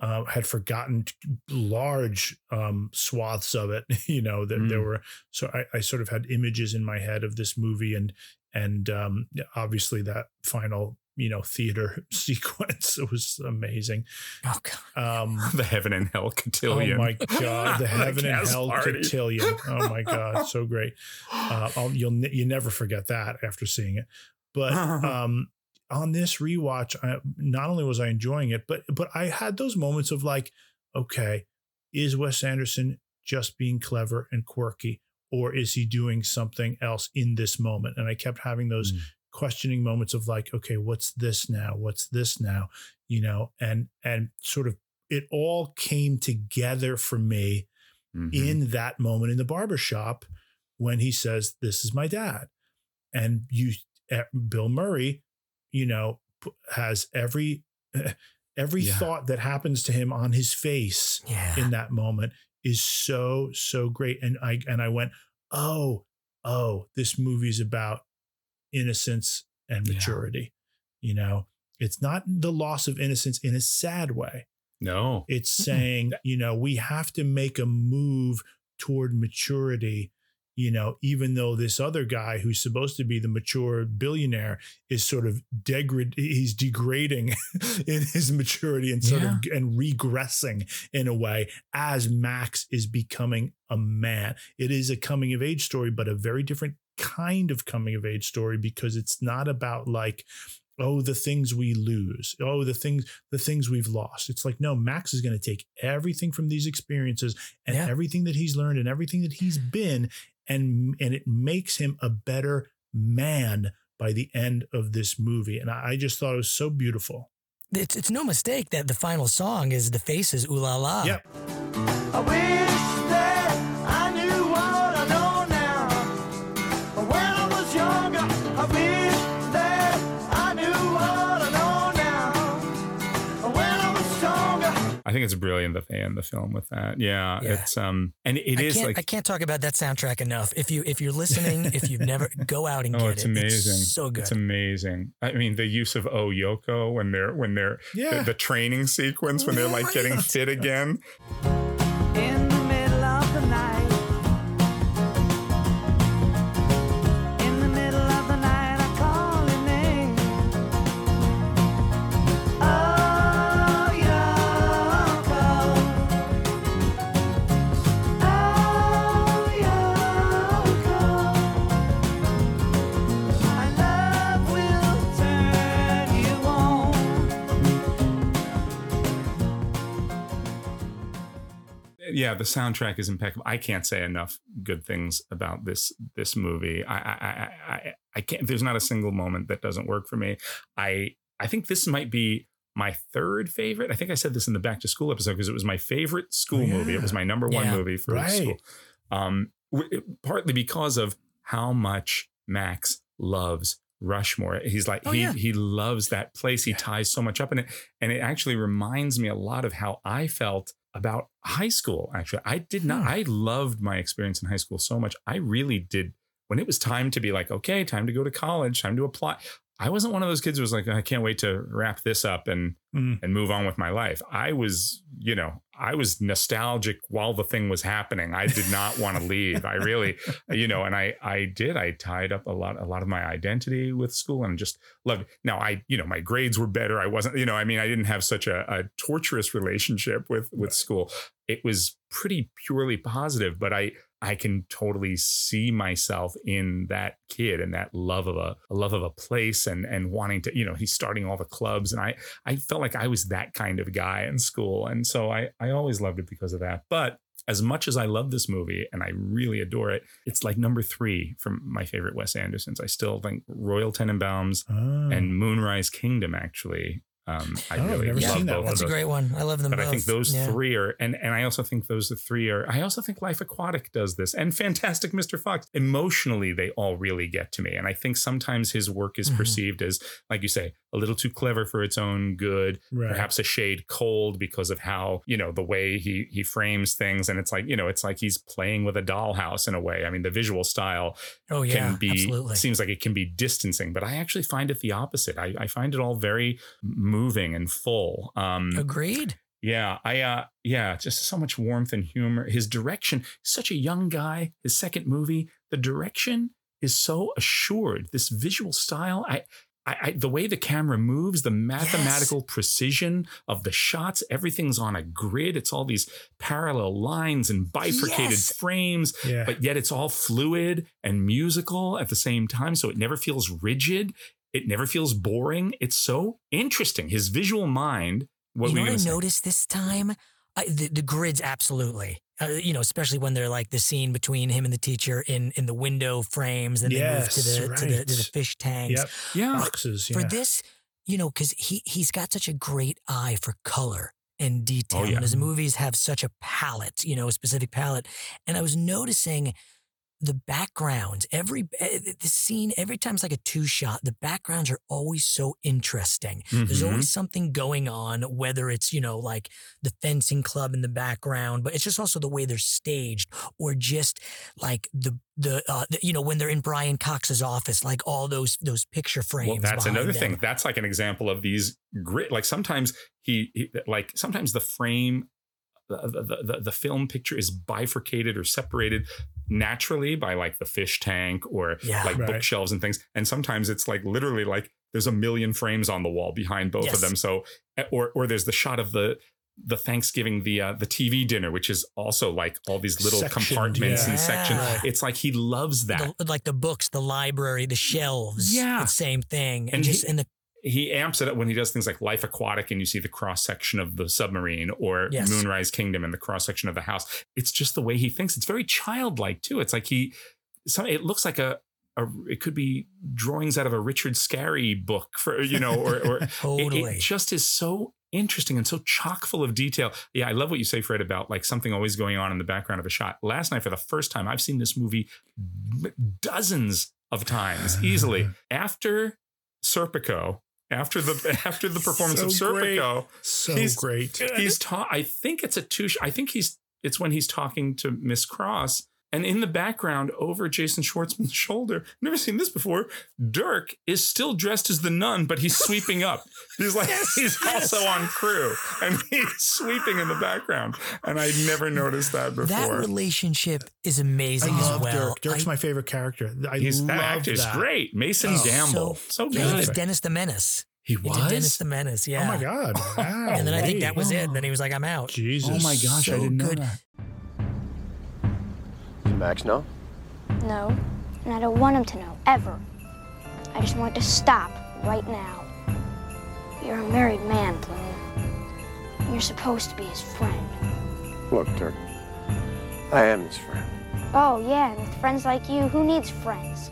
uh, had forgotten large um, swaths of it [laughs] you know that there Mm. were so I, I sort of had images in my head of this movie and and um, obviously that final you know theater [laughs] sequence it [laughs] was amazing oh god um the heaven and hell cotillion Oh my god, the heaven and gas hell party. cotillion. Oh my god, so great. Uh, I'll, you'll you never forget that after seeing it. But um, on this rewatch, I, not only was I enjoying it, but but I had those moments of like, okay, is Wes Anderson just being clever and quirky, or is he doing something else in this moment? And I kept having those Mm. questioning moments of like, okay, what's this now? What's this now? You know, and and sort of it all came together for me Mhm. in that moment in the barbershop when he says, This is my dad. And you, eh, Bill Murray, you know, has every, eh, every Yeah. thought that happens to him on his face yeah in that moment is so, so great. And I, and I went, Oh, oh, this movie's about innocence and Yeah. maturity. You know, it's not the loss of innocence in a sad way. no It's saying, you know, we have to make a move toward maturity, you know, even though this other guy who's supposed to be the mature billionaire is sort of degrad he's degrading [laughs] in his maturity and sort of and regressing in a way as Max is becoming a man. It is a coming of age story, but a very different kind of coming of age story because it's not about like oh the things we lose oh the things the things we've lost it's like no max is going to take everything from these experiences and Yeah. everything that he's learned and everything that he's been and and it makes him a better man by the end of this movie and i, I just thought it was so beautiful. It's, it's no mistake that the final song is the faces ooh la la. Yep I think it's brilliant that they end the film with that. Yeah, Yeah. it's um, and it I is like I can't talk about that soundtrack enough. If you if you're listening, if you've never [laughs] go out and Oh, get it's it. amazing! so good. It's amazing. I mean, the use of Oh Yoko when they're when they're Yeah. the, the training sequence when they're like getting [laughs] fit again. Yeah, the soundtrack is impeccable. I can't say enough good things about this this movie. I I I, I, I can't. There's not a single moment that doesn't work for me. I I think this might be my third favorite. I think I said this in the back to school episode because it was my favorite school Oh, yeah. movie. It was my number one Yeah. movie for Right. school. Um, partly because of how much Max loves Rushmore. He's like Oh, he yeah. he loves that place. He ties so much up in it, and it actually reminds me a lot of how I felt about high school. Actually, I did not. Hmm. I loved my experience in high school so much. I really did. When it was time to be like, okay, time to go to college, time to apply. I wasn't one of those kids who was like, I can't wait to wrap this up and Mm. and move on with my life. I was, you know, I was nostalgic while the thing was happening. I did not want to leave. I really, you know, and I I did. I tied up a lot a lot of my identity with school and just loved. It. Now I, you know, my grades were better. I wasn't, you know, I mean, I didn't have such a, a torturous relationship with with school. It was pretty purely positive, but I I can totally see myself in that kid and that love of a, a love of a place and and wanting to, you know, he's starting all the clubs and I I felt like I was that kind of guy in school. And so I I always loved it because of that. But as much as I love this movie and I really adore it, it's like number three from my favorite Wes Andersons. I still think Royal Tenenbaums Oh. and Moonrise Kingdom actually. Um, I Oh, I've really never love seen that both one. of That's a great one. I love them but both. I think those Yeah. three are, and and I also think those three are. I also think Life Aquatic does this, and Fantastic Mr. Fox. Emotionally, they all really get to me, and I think sometimes his work is Mhm. perceived as, like you say, a little too clever for its own good, Right. perhaps a shade cold because of how you know the way he he frames things, and it's like you know it's like he's playing with a dollhouse in a way. I mean, the visual style Oh yeah, can be absolutely. seems like it can be distancing, but I actually find it the opposite. I, I find it all very moving and full. Um, Agreed. yeah, I uh yeah, just so much warmth and humor. His direction, such a young guy, his second movie, the direction is so assured. This visual style, I I, I the way the camera moves, the mathematical precision of the shots, everything's on a grid. It's all these parallel lines and bifurcated Yes. frames, Yeah. but yet it's all fluid and musical at the same time. So it never feels rigid. It never feels boring. It's so interesting. His visual mind. What you know you what I noticed this time? I, the, the grids, absolutely. Uh, you know, especially when they're like the scene between him and the teacher in in the window frames, and they move to Yes, the, to the to the fish tanks. Yep. Yeah. Boxes. For this, you know, because he he's got such a great eye for color and detail, Oh, yeah. and his movies have such a palette, you know, a specific palette. And I was noticing the backgrounds every eh, the scene every time it's like a two shot the backgrounds are always so interesting there's Mhm. always something going on whether it's you know like the fencing club in the background but it's just also the way they're staged or just like the the, uh, the you know when they're in Brian Cox's office like all those those picture frames Well, that's another them. thing. That's like an example of these grit. Like sometimes he, he like sometimes the frame, the, the the the film picture is bifurcated or separated naturally by like the fish tank or Yeah. like Right. bookshelves and things. And sometimes it's like literally like there's a million frames on the wall behind both Yes. of them. So eh, or or there's the shot of the the Thanksgiving the uh, the TV dinner, which is also like all these little Sectioned, compartments yeah. and sections. It's like he loves that. the, like the books the library the shelves Yeah. the same thing and, And just he- in the he amps it up when he does things like Life Aquatic and you see the cross section of the submarine or Yes. Moonrise Kingdom and the cross section of the house. It's just the way he thinks. It's very childlike too. It's like he, so it looks like a, a it could be drawings out of a Richard Scarry book for, you know, or, or [laughs] it- it, just is so interesting and so chock full of detail. Yeah, I love what you say, Fred, about like something always going on in the background of a shot. Last night, for the first time, I've seen this movie dozens of times easily. [sighs] After Serpico, after the [laughs] after the performance of So great. Serpico. So he's, great. He's ta- I think it's a two. I think he's. It's when he's talking to Miss Cross, and in the background, over Jason Schwartzman's [laughs] shoulder. Never seen this before. Dirk is still dressed as the nun, but he's sweeping up. He's like he's also on crew, and [laughs] he's sweeping in the background. And I never noticed that before. That relationship is amazing I as love well. Dirk. Dirk's I- my favorite character. I He's love that actor's that. great. Mason Oh, Gamble, so, good. he was. Dennis the Menace. He did was? Dennis the Menace. Yeah. Oh my god! Wow. [laughs] and then I think that was it. And then he was like, "I'm out." Jesus. Oh my gosh, I So didn't know good. that. Max know? No, and I don't want him to know, ever. I just want it to stop right now. You're a married man, Bloom. And you're supposed to be his friend. Look, Dirk. I am his friend. Oh, yeah, and with friends like you, who needs friends?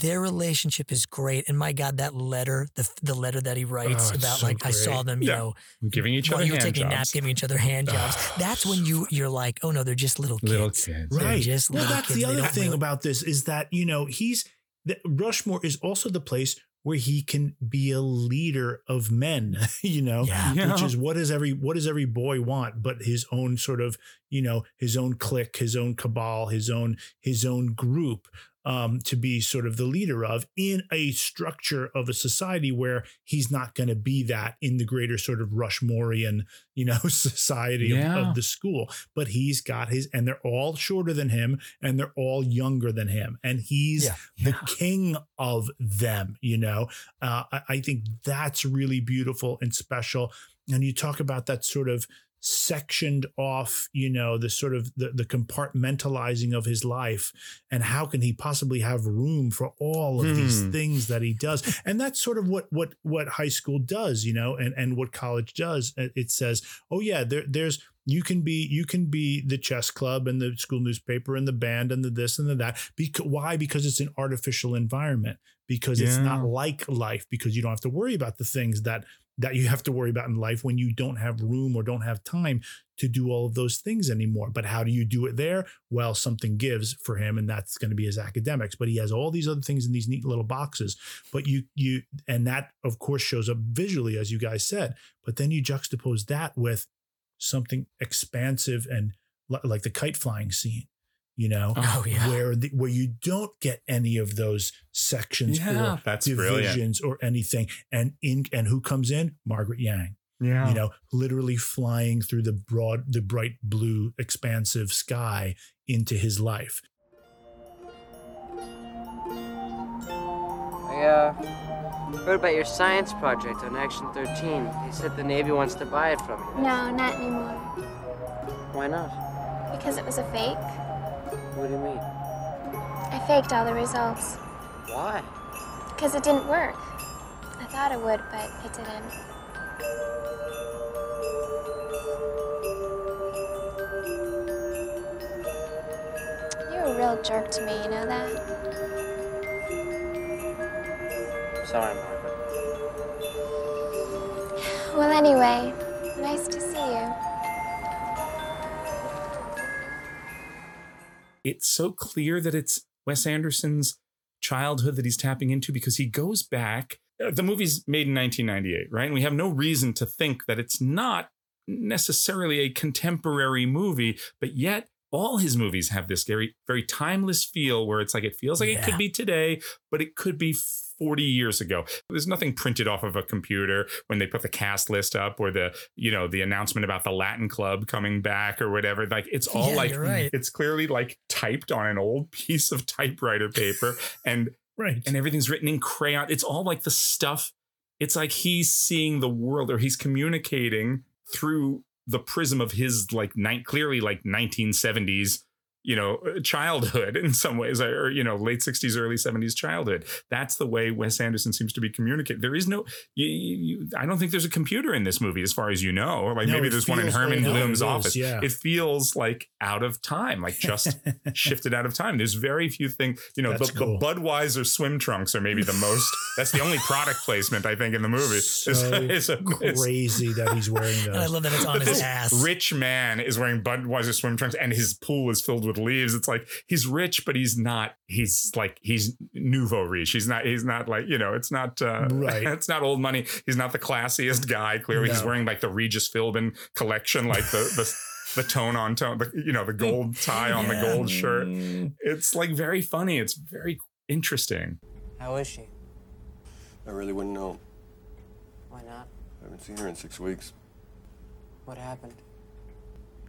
Their relationship is great, and my God, that letter, the the letter that he writes Oh, about, so like I saw them, you Yeah. know, Giving each other you were hand taking a nap, giving each other hand [sighs] jobs. That's when you you're like, oh no, they're just little kids. Little kids. Right. just well, little that's kids. the other thing really- about this is that you know he's that Rushmore is also the place where he can be a leader of men. [laughs] You know, Yeah. which is what does every what does every boy want? But his own sort of you know his own clique, his own cabal, his own his own group. Um, to be sort of the leader of in a structure of a society where he's not going to be that in the greater sort of Rushmorean, you know, [laughs] society of- Yeah. of the school. But he's got his, and they're all shorter than him, and they're all younger than him, and he's Yeah. the king of them. You know, uh, I, I think that's really beautiful and special. And you talk about that sort of sectioned off, you know, the sort of the, the compartmentalizing of his life, and how can he possibly have room for all of these Hmm. things that he does? And that's sort of what what what high school does, you know, and and what college does. It says, oh yeah, there there's you can be you can be the chess club and the school newspaper and the band and the this and the that. Because why? Because it's an artificial environment. Because it's not like life. Because you don't have to worry about the things that that you have to worry about in life when you don't have room or don't have time to do all of those things anymore. But how do you do it there? Well, something gives for him, and that's going to be his academics. But he has all these other things in these neat little boxes. But you you and that of course shows up visually, as you guys said. But then you juxtapose that with something expansive and like the kite flying scene. You know, Oh, yeah. where the, where you don't get any of those sections Yeah, or that's brilliant. divisions or anything, and in and who comes in? Margaret Yang Yeah. you know, literally flying through the broad, the bright blue, expansive sky into his life. I uh, heard about your science project on Action 13. They said the Navy wants to buy it from you. No, not anymore. Why not? Because it was a fake. What do you mean? I faked all the results. Why? Because it didn't work. I thought it would, but it didn't. You're a real jerk to me, you know that? Sorry, Margaret. Well, anyway, nice to see you. It's so clear that it's Wes Anderson's childhood that he's tapping into because he goes back. uh, The movie's made in 1998, right? And we have no reason to think that it's not necessarily a contemporary movie, but yet all his movies have this very, very timeless feel where it's like it feels like it could be today, but it could be 40 years ago. There's nothing printed off of a computer when they put the cast list up or the, you know, the announcement about the Latin club coming back or whatever. Like it's all Yeah, like right. it's clearly like typed on an old [laughs] piece of typewriter paper and Right. and everything's written in crayon. It's all like the stuff. It's like he's seeing the world or he's communicating through the prism of his like night clearly like 1970s you know uh, childhood [laughs] in some ways or you know late 60s early 70s childhood that's the way wes anderson seems to be communicating there is no you, you, i don't think there's a computer in this movie as far as you know or like No, maybe there's one in herman old. bloom's office yeah. it feels like out of time like just [laughs] shifted out of time there's very few things you know the, That's cool. the budweiser swim trunks are maybe the most [laughs] that's the only product placement i think in the movie So It's- it's- it's- crazy that he's wearing those. And I love that it's on his ass. rich man is wearing Budweiser swim trunks, and his pool is filled with with leaves. It's like he's rich, but he's not. He's like he's nouveau riche. He's not. He's not like you know. It's not. Uh, Right. [laughs] It's not old money. He's not the classiest guy. Clearly, he's wearing like the Regis Philbin collection, like the the. [laughs] The tone on tone, the, you know, the gold tie on the gold shirt. It's like very funny. It's very interesting. How is she? I really wouldn't know. Why not? I haven't seen her in six weeks. What happened?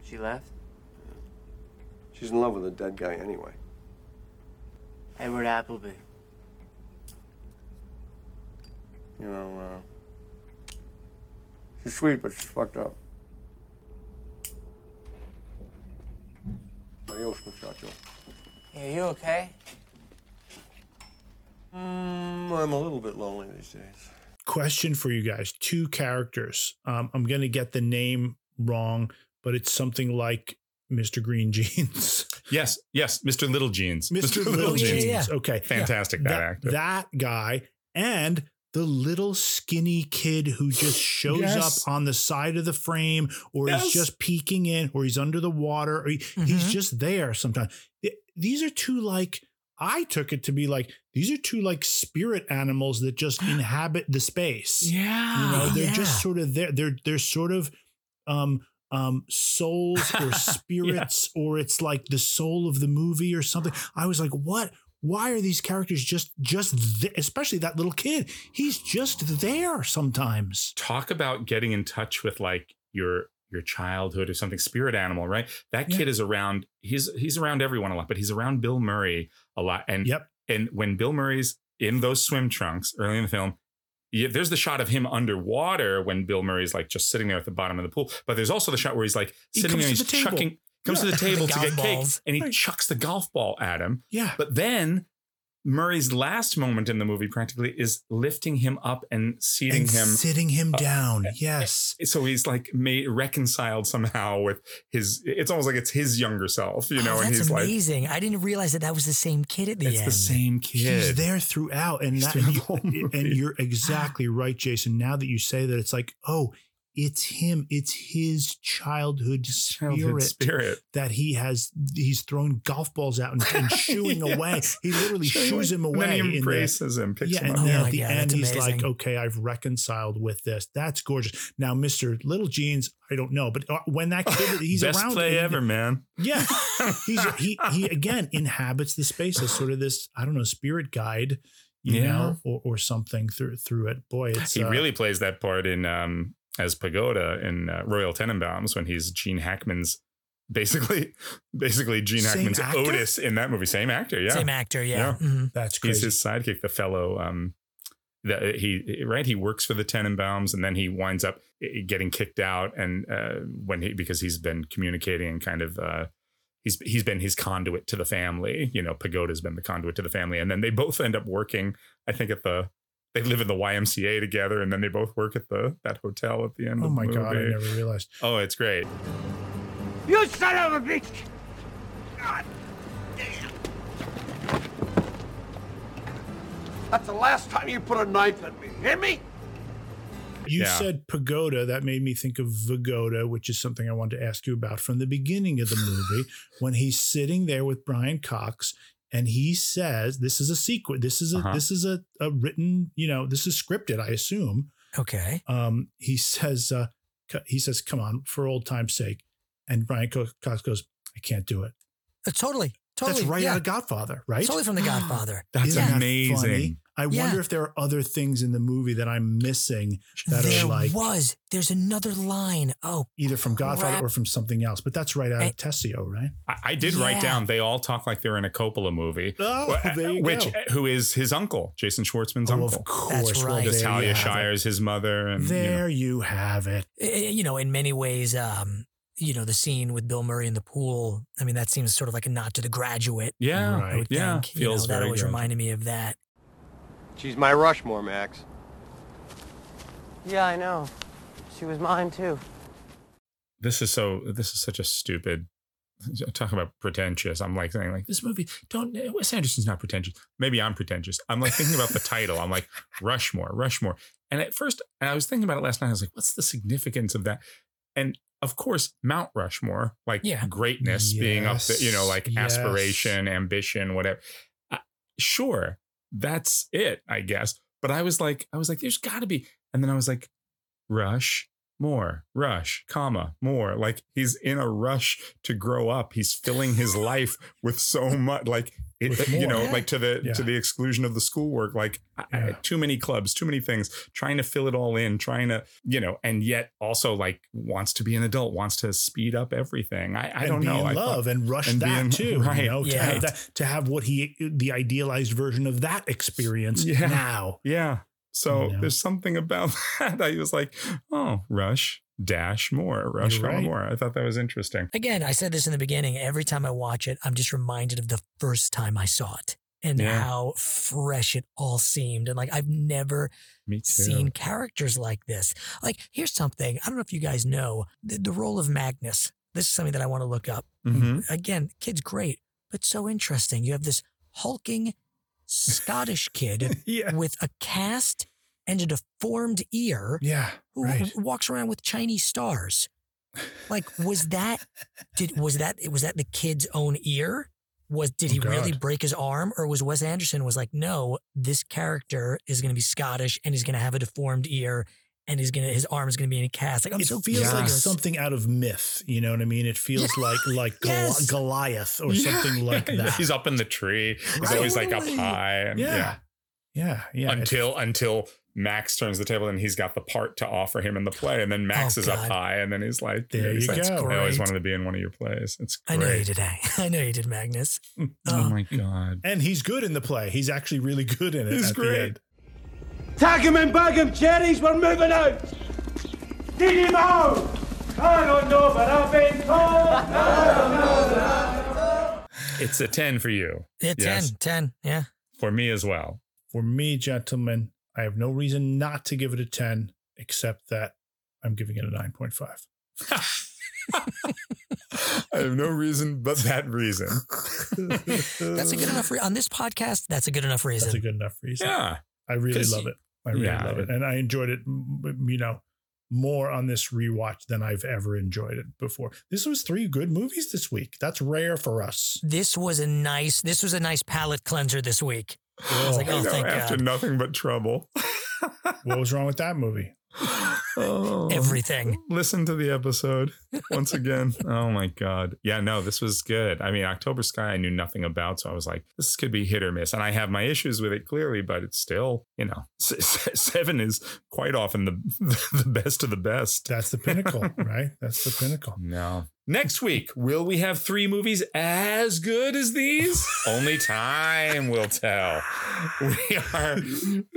She left? She's in love with a dead guy anyway. Edward Appleby. You know, uh, she's sweet, but she's fucked up. Adios, muchacho. Are you okay? Mm, I'm a little bit lonely these days. Question for you guys: two characters. Um, I'm going to get the name wrong, but it's something like Mr. Green Jeans. [laughs] Yes, yes, Mr. Little Jeans. Mr. Little Jeans. Okay, Fantastic, that that, actor. That guy and the little skinny kid who just shows Yes. up on the side of the frame, or Yes. he's just peeking in, or he's under the water, or he- he's just there sometimes. It- these are two like. I took it to be like these are two like spirit animals that just [gasps] inhabit the space. Yeah. You know, they're Yeah. just sort of there. They're they're sort of um um souls or [laughs] spirits or it's like the soul of the movie or something. I was like, what? Why are these characters just just th- especially that little kid? He's just there sometimes. talk about getting in touch with like your your childhood or something spirit animal right that Yeah. kid is around he's he's around everyone a lot but he's around bill murray a lot and Yep. and when bill murray's in those swim trunks early in the film yeah, there's the shot of him underwater when bill murray's like just sitting there at the bottom of the pool but there's also the shot where he's like sitting comes there and he's the chucking comes Yeah. to the [laughs] table The to get golf cake and he chucks the golf ball at him Yeah. but then Murray's last moment in the movie practically is lifting him up and seating And him sitting him uh, down. Yes. so he's like made reconciled somehow with his it's almost like it's his younger self you know oh, and that's he's like amazing. I didn't realize that that was the same kid at the it's end. the same kid He's there throughout, and that, through the [laughs] and, you, and you're exactly right, Jason. Now that you say that, it's like, oh, it's him. It's his childhood spirit, Childhood spirit. that he has. He's throwing golf balls out and, and [laughs] shooing Yes. away. He literally Shooing shoos him And away. then he in the- embraces him picks yeah, him and up then Oh at the God, end, that's he's like, "Okay, I've reconciled with this. That's gorgeous." Now, Mister Littlejeans, I don't know, but uh, when that kid, he's best around. play in- ever man yeah, [laughs] he's he he again inhabits the space as sort of this I don't know spirit guide, you Yeah. know, or, or something through through it. Boy, it's he uh, really plays that part in um as pagoda in uh, royal tenenbaums when he's gene hackman's basically [laughs] basically gene Same hackman's actor? otis in that movie same actor yeah Same actor, yeah. Yeah. Mhm. that's he's his sidekick the fellow um that he right he works for the tenenbaums and then he winds up eh, getting kicked out and uh when he because he's been communicating and kind of uh he's he's been his conduit to the family you know pagoda's been the conduit to the family and then they both end up working i think at the they live in the YMCA together, and then they both work at the that hotel at the end. oh of the my god, I never realized. Oh, it's great. You son of a bitch! God damn! That's the last time you put a knife in me. Hear me? You Yeah. said pagoda. That made me think of Vagoda, which is something I wanted to ask you about from the beginning of the movie [laughs] when he's sitting there with Brian Cox and he says, "This is a secret. This is a Uh-huh. this is a, a written. You know, this is scripted. I assume." Okay. um, he [laughs] says, uh, he says, come on, for old time's sake. And Brian Co- Cox goes, I can't do it. Uh, totally. Totally. That's right yeah. out of Godfather, right? Totally from The [gasps] Godfather. That's Isn't amazing. funny? I Yeah. wonder if there are other things in the movie that I'm missing that there are like was. There's another line. Oh, either from Godfather crap. or from something else. But that's right out of And- Tessio, right? I, I did write down they all talk like they're in a Coppola movie. Oh, Wh- there you which go. who is his uncle, Jason Schwartzman's Oh, uncle. of course. That's right. there you Talia have it. Shire's his mother, and you know. There you have it. You know, in many ways, um, you know, the scene with Bill Murray in the pool. I mean, that seems sort of like a nod to The Graduate. yeah, Right. I would yeah, think. You know, that very always good. reminded me of that. She's my Rushmore, Max. Yeah, I know. She was mine too. This is so. This is such a stupid. [laughs] Talk about pretentious. I'm like saying like this movie. Don't Wes Anderson's not pretentious. Maybe I'm pretentious. I'm like thinking about the [laughs] title. I'm like Rushmore, Rushmore. And at first, and I was thinking about it last night. I was like, what's the significance of that? And of course, Mount Rushmore, like Yeah. greatness being up there, you know, like Yes, yes. aspiration, ambition, whatever. Uh, sure, that's it, I guess. But I was like, I was like, there's got to be. And then I was like, Rush, more, Rush, comma, more. Like he's in a rush to grow up. He's filling his [laughs] life with so much, like it, you know, Yeah. like to the Yeah. to the exclusion of the schoolwork. Like Yeah. too many clubs, too many things. Trying to fill it all in, trying to, you know, and yet also like wants to be an adult, wants to speed up everything. I, I don't know. in I thought- love and rush and that in- too. [laughs] right, You know, to have that, to have what he the idealized version of that experience [laughs] Yeah. now. Yeah. So You know? there's something about [laughs] that. I was like, oh, rush, dash more, rush, You're right. more. I thought that was interesting. Again, I said this in the beginning. Every time I watch it, I'm just reminded of the first time I saw it and Yeah. how fresh it all seemed. And like, I've never seen characters like this. Like, here's something I don't know if you guys know the, the role of Magnus. This is something that I want to look up. Mhm. Again, kid's great, but so interesting. You have this hulking Scottish kid [laughs] Yeah. with a cast and a deformed ear Yeah. who Right. walks around with Chinese stars. Like, was that did was that was that the kid's own ear? Was did Oh, he really break his arm, or was Wes Anderson was like, no, this character is going to be Scottish and he's going to have a deformed ear and he's gonna his arm is going to be in a cast. Like, I'm it so feels like something out of myth. You know what I mean? It feels like like [laughs] Gol- Yes. Goliath or Yeah. something [laughs] like that. He's up in the tree. He's Right. always like up high. And, yeah. yeah. Yeah. Yeah. Until until Max turns the table and he's got the part to offer him in the play, and then Max Oh, is up high, and then he's like, There he's you like, go. I always wanted to be in one of your plays. It's great. I know you did. [laughs] I know you did, Magnus. Oh Oh. my god. and he's good in the play. He's actually really good in it. He's at the great. End. Tag him and bag him, cherries, we're moving out! Dig him out! I don't know, but I've been told! It's a ten for you. Yeah, 10, Yes. 10, yeah. For me as well. For me, gentlemen, I have no reason not to give it a 10, except that I'm giving it a 9.5. [laughs] I have no reason but that reason. [laughs] That's a good enough re- on this podcast. That's a good enough reason. That's a good enough reason. Yeah. I really love you- it. I really Yeah. love it. And I enjoyed it, m- m- you know, more on this rewatch than I've ever enjoyed it before. This was three good movies this week. That's rare for us. this was a nice. This was a nice palate cleanser this week. I was oh, like, I oh, know, thank after God. nothing but trouble. [laughs] What was wrong with that movie? Oh. Everything. Listen to the episode once again. [laughs] oh my god. Yeah, no, this was good. I mean, October Sky I knew nothing about, so I was like, this could be hit or miss. And I have my issues with it clearly, but it's still, you know, [laughs] seven is quite often the [laughs] the best of the best. That's the pinnacle, right? That's the pinnacle. No. Next week, will we have three movies as good as these? [laughs] Only time will tell. We are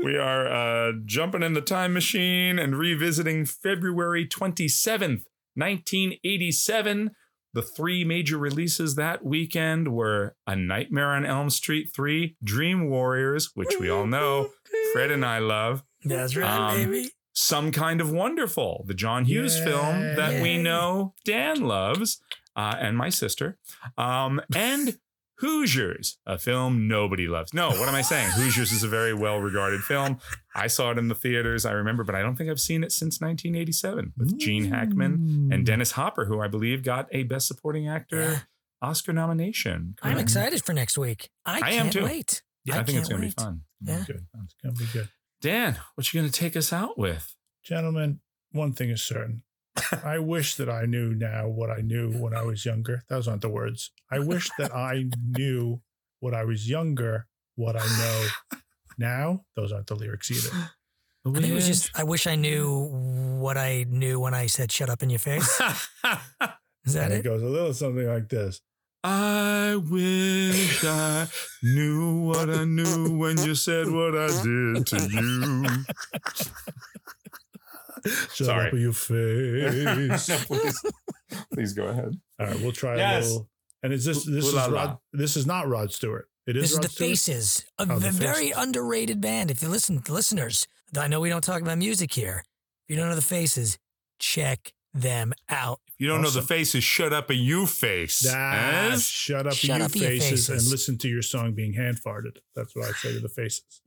we are uh, jumping in the time machine and revisiting February 27th, 1987. The three major releases that weekend were A Nightmare on Elm Street 3, Dream Warriors, which we all know Fred and I love, That's right, Um, baby. Some Kind of Wonderful, the John Hughes film that we know Dan loves, uh, and my sister, um, and [laughs] Hoosiers, a film nobody loves. No, what am I saying? [laughs] Hoosiers is a very well regarded film. I saw it in the theaters, I remember, but I don't think I've seen it since 1987 with Gene Hackman and Dennis Hopper, who I believe got a Best Supporting Actor Yeah. Oscar nomination. I'm Correct? excited for next week. I, I am can't too. wait. Yeah, I, think it's going to be fun. Yeah. Good. It's going to be good. Dan, what you going to take us out with? Gentlemen, one thing is certain. [laughs] I wish that I knew now what I knew when I was younger. Those aren't the words. I wish that I knew what I was younger, what I know now. Those aren't the lyrics either. I think it was just. I wish I knew what I knew when I said "shut up in your face." [laughs] Is that and it it? goes a little something like this. I wish I knew what I knew when you said what I did to you. [laughs] Shut Sorry. up in your face. no, [laughs] please, please go ahead. All right, we'll try Yes. a little. And is this this Ooh is la la. Rod? This is not Rod Stewart. It is This is the Stewart? Faces, a Oh, The v- very Faces. underrated band. If you listen, listeners, I know we don't talk about music here. If you don't know the Faces, check them out. You don't know the faces. Shut up and you face. Ah, Eh? shut up, Shut you up, you faces, and listen to your song being hand farted. That's what I say to the faces.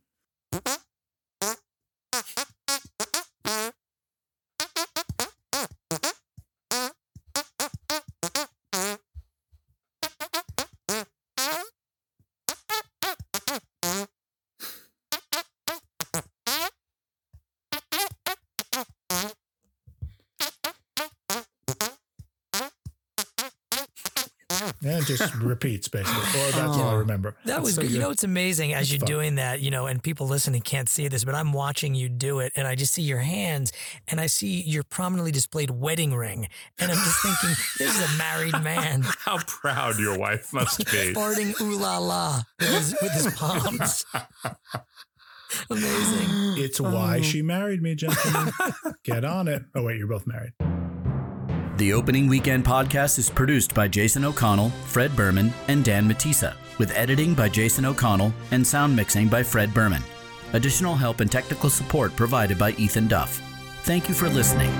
Repeats basically. Or that's all I oh. remember. That was good. You know, it's amazing as It's you're fun. doing that, you know, and people listening can't see this, but I'm watching you do it and I just see your hands and I see your prominently displayed wedding ring. And I'm just thinking, [laughs] this is a married man How proud your wife must be. [laughs] farting ooh la la with his, with his palms. [laughs] Amazing. It's why oh. she married me, gentlemen. Get on it. Oh wait, you're both married. The Opening Weekend podcast is produced by Jason O'Connell, Fred Berman, and Dan Matissa, with editing by Jason O'Connell and sound mixing by Fred Berman. Additional help and technical support provided by Ethan Duff. Thank you for listening.